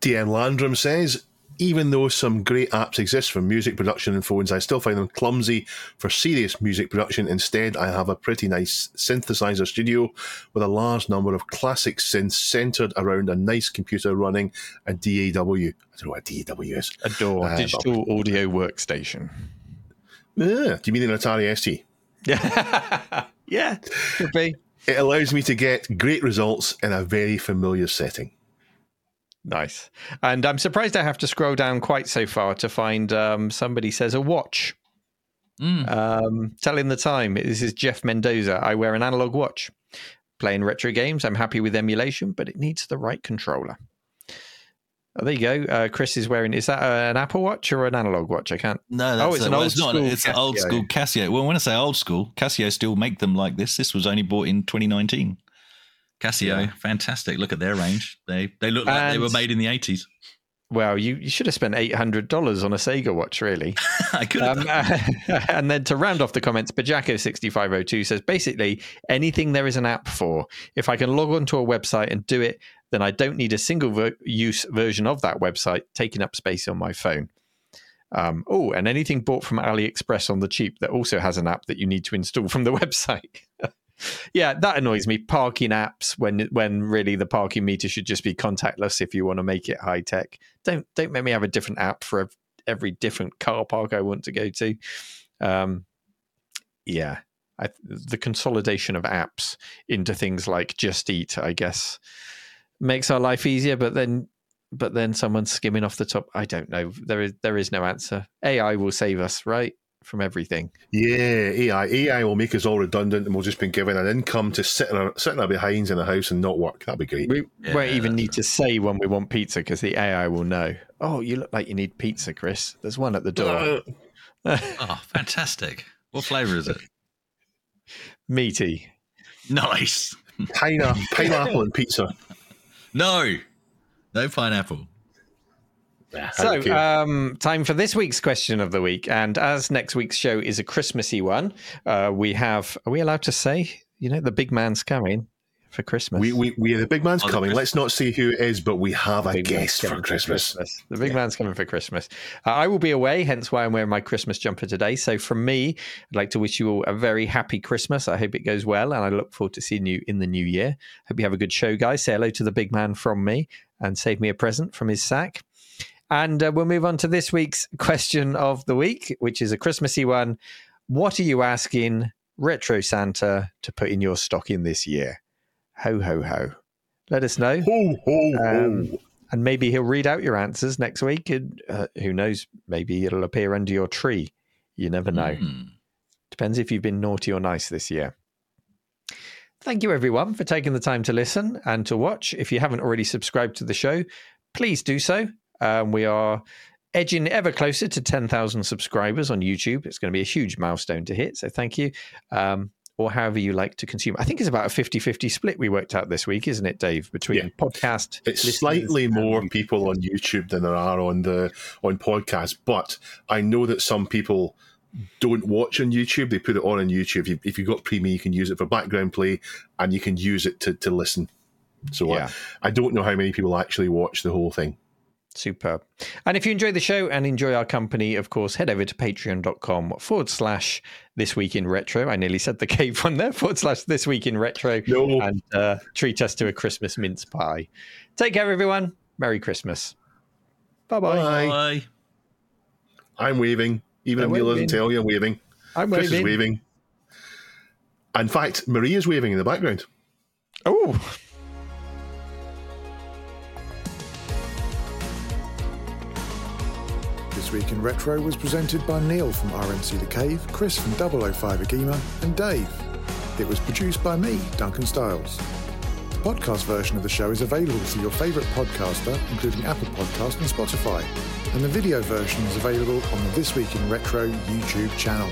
S6: DM Landrum says, even though some great apps exist for music production and phones, I still find them clumsy for serious music production. Instead, I have a pretty nice synthesizer studio with a large number of classic synths centered around a nice computer running a DAW. I don't know what a DAW is.
S1: Adore
S6: Uh,
S1: digital audio workstation.
S6: Ah, do you mean an Atari ST?
S1: Yeah, yeah, could be.
S6: It allows me to get great results in a very familiar setting.
S1: Nice. And I'm surprised I have to scroll down quite so far to find um, somebody says a watch.
S7: Mm.
S1: Um, telling the time. This is Jeff Mendoza. I wear an analog watch. Playing retro games. I'm happy with emulation, but it needs the right controller. Oh, there you go. Uh, Chris is wearing. Is that uh, an Apple Watch or an analog watch? I can't.
S7: No, that's
S1: Oh, it's
S7: a-
S1: an
S7: well,
S1: old
S7: it's not.
S1: school
S7: It's an old school Casio. Well, when I say old school, Casio still make them like this. This was only bought in 2019. Casio,
S1: Yeah.
S7: fantastic. Look at their range. They they look like they were made in the 80s.
S1: Well, you, you should have spent eight hundred dollars on a Sega watch, really.
S7: I could have.
S1: Um, and then to round off the comments, Bajako6502 says basically anything there is an app for. If I can log onto a website and do it, then I don't need a single ver- use version of that website taking up space on my phone. Um, oh, and anything bought from AliExpress on the cheap that also has an app that you need to install from the website. Yeah, that annoys me. Parking apps when when really the parking meter should just be contactless if you want to make it high tech. Don't don't make me have a different app for every different car park I want to go to. Um, yeah, I, the consolidation of apps into things like Just Eat, I guess, makes our life easier. But then, but then someone's skimming off the top. I don't know. There is there is no answer. AI will save us, right, from everything.
S6: Yeah, AI. AI will make us all redundant, and we'll just be given an income to sit in our, sit in our behinds in the house and not work. That'd be great.
S1: We won't even need to say when we want pizza because the AI will know. Oh, you look like you need pizza, Chris. There's one at the door. Uh.
S7: Oh, fantastic. What flavour is it?
S1: Meaty.
S7: Nice.
S6: Pineapple, pineapple and pizza.
S7: No, no pineapple.
S6: I
S1: So, um, time for this week's question of the week. And as next week's show is a Christmassy one, uh, we have, are we allowed to say, you know, the big man's coming for Christmas?
S6: we, we, we the big man's
S7: Oh,
S6: coming. Let's not see who it is, but we have a
S1: Big man's
S6: guest for Christmas.
S1: The big man's coming for Christmas. Uh, I will be away, hence why I'm wearing my Christmas jumper today. So, from me, I'd like to wish you all a very happy Christmas. I hope it goes well, and I look forward to seeing you in the new year. Hope you have a good show, guys. Say hello to the big man from me and save me a present from his sack. And uh, we'll move on to this week's question of the week, which is a Christmassy one. What are you asking Retro Santa to put in your stocking this year? Ho, ho, ho. Let us know.
S6: Ho, ho, ho.
S1: Um, and maybe he'll read out your answers next week. And uh, who knows? Maybe it'll appear under your tree. You never know.
S7: Hmm.
S1: Depends if you've been naughty or nice this year. Thank you, everyone, for taking the time to listen and to watch. If you haven't already subscribed to the show, please do so. Um, we are edging ever closer to 10,000 subscribers on YouTube. It's going to be a huge milestone to hit. So thank you. Um, or however you like to consume. I think it's about a 50 50 split we worked out this week, isn't it, Dave? Between
S6: Yeah.
S1: podcast.
S6: It's slightly more people on YouTube than there are on the on podcasts, but I know that some people don't watch on YouTube. They put it on on YouTube. If, if you've got Premium, you can use it for background play, and you can use it to, to listen. So uh,
S1: Yeah.
S6: I don't know how many people actually watch the whole thing.
S1: Superb. And if you enjoy the show and enjoy our company, of course, head over to patreon.com forward slash this week in retro. I nearly said the cave one there, forward slash this week in retro.
S6: No.
S1: And uh, treat us to a Christmas mince pie. Take care, everyone. Merry Christmas. Bye-bye.
S6: Bye.
S7: Bye.
S6: I'm waving. Even
S1: I'm
S6: if Neil
S1: waving.
S6: doesn't tell you, I'm waving.
S1: I'm
S6: Chris
S1: waving.
S6: is waving. In fact, Marie is waving in the background.
S1: Oh,
S3: Week in Retro was presented by Neil from RMC The Cave, Chris from 005 Agima, and Dave. It was produced by me, Duncan Stiles. The podcast version of the show is available through your favourite podcaster, including Apple Podcast and Spotify, and the video version is available on the This Week in Retro YouTube channel.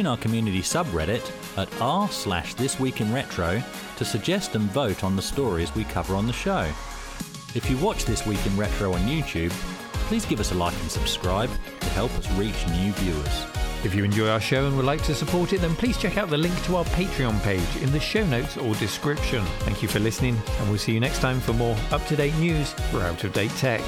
S8: Join our community subreddit at r slash this week in retro to suggest and vote on the stories we cover on the show. If you watch This Week in Retro on YouTube, please give us a like and subscribe to help us reach new viewers. If you enjoy our show and would like to support it, then please check out the link to our Patreon page in the show notes or description. Thank you for listening, and we'll see you next time for more up to date news for out of date tech.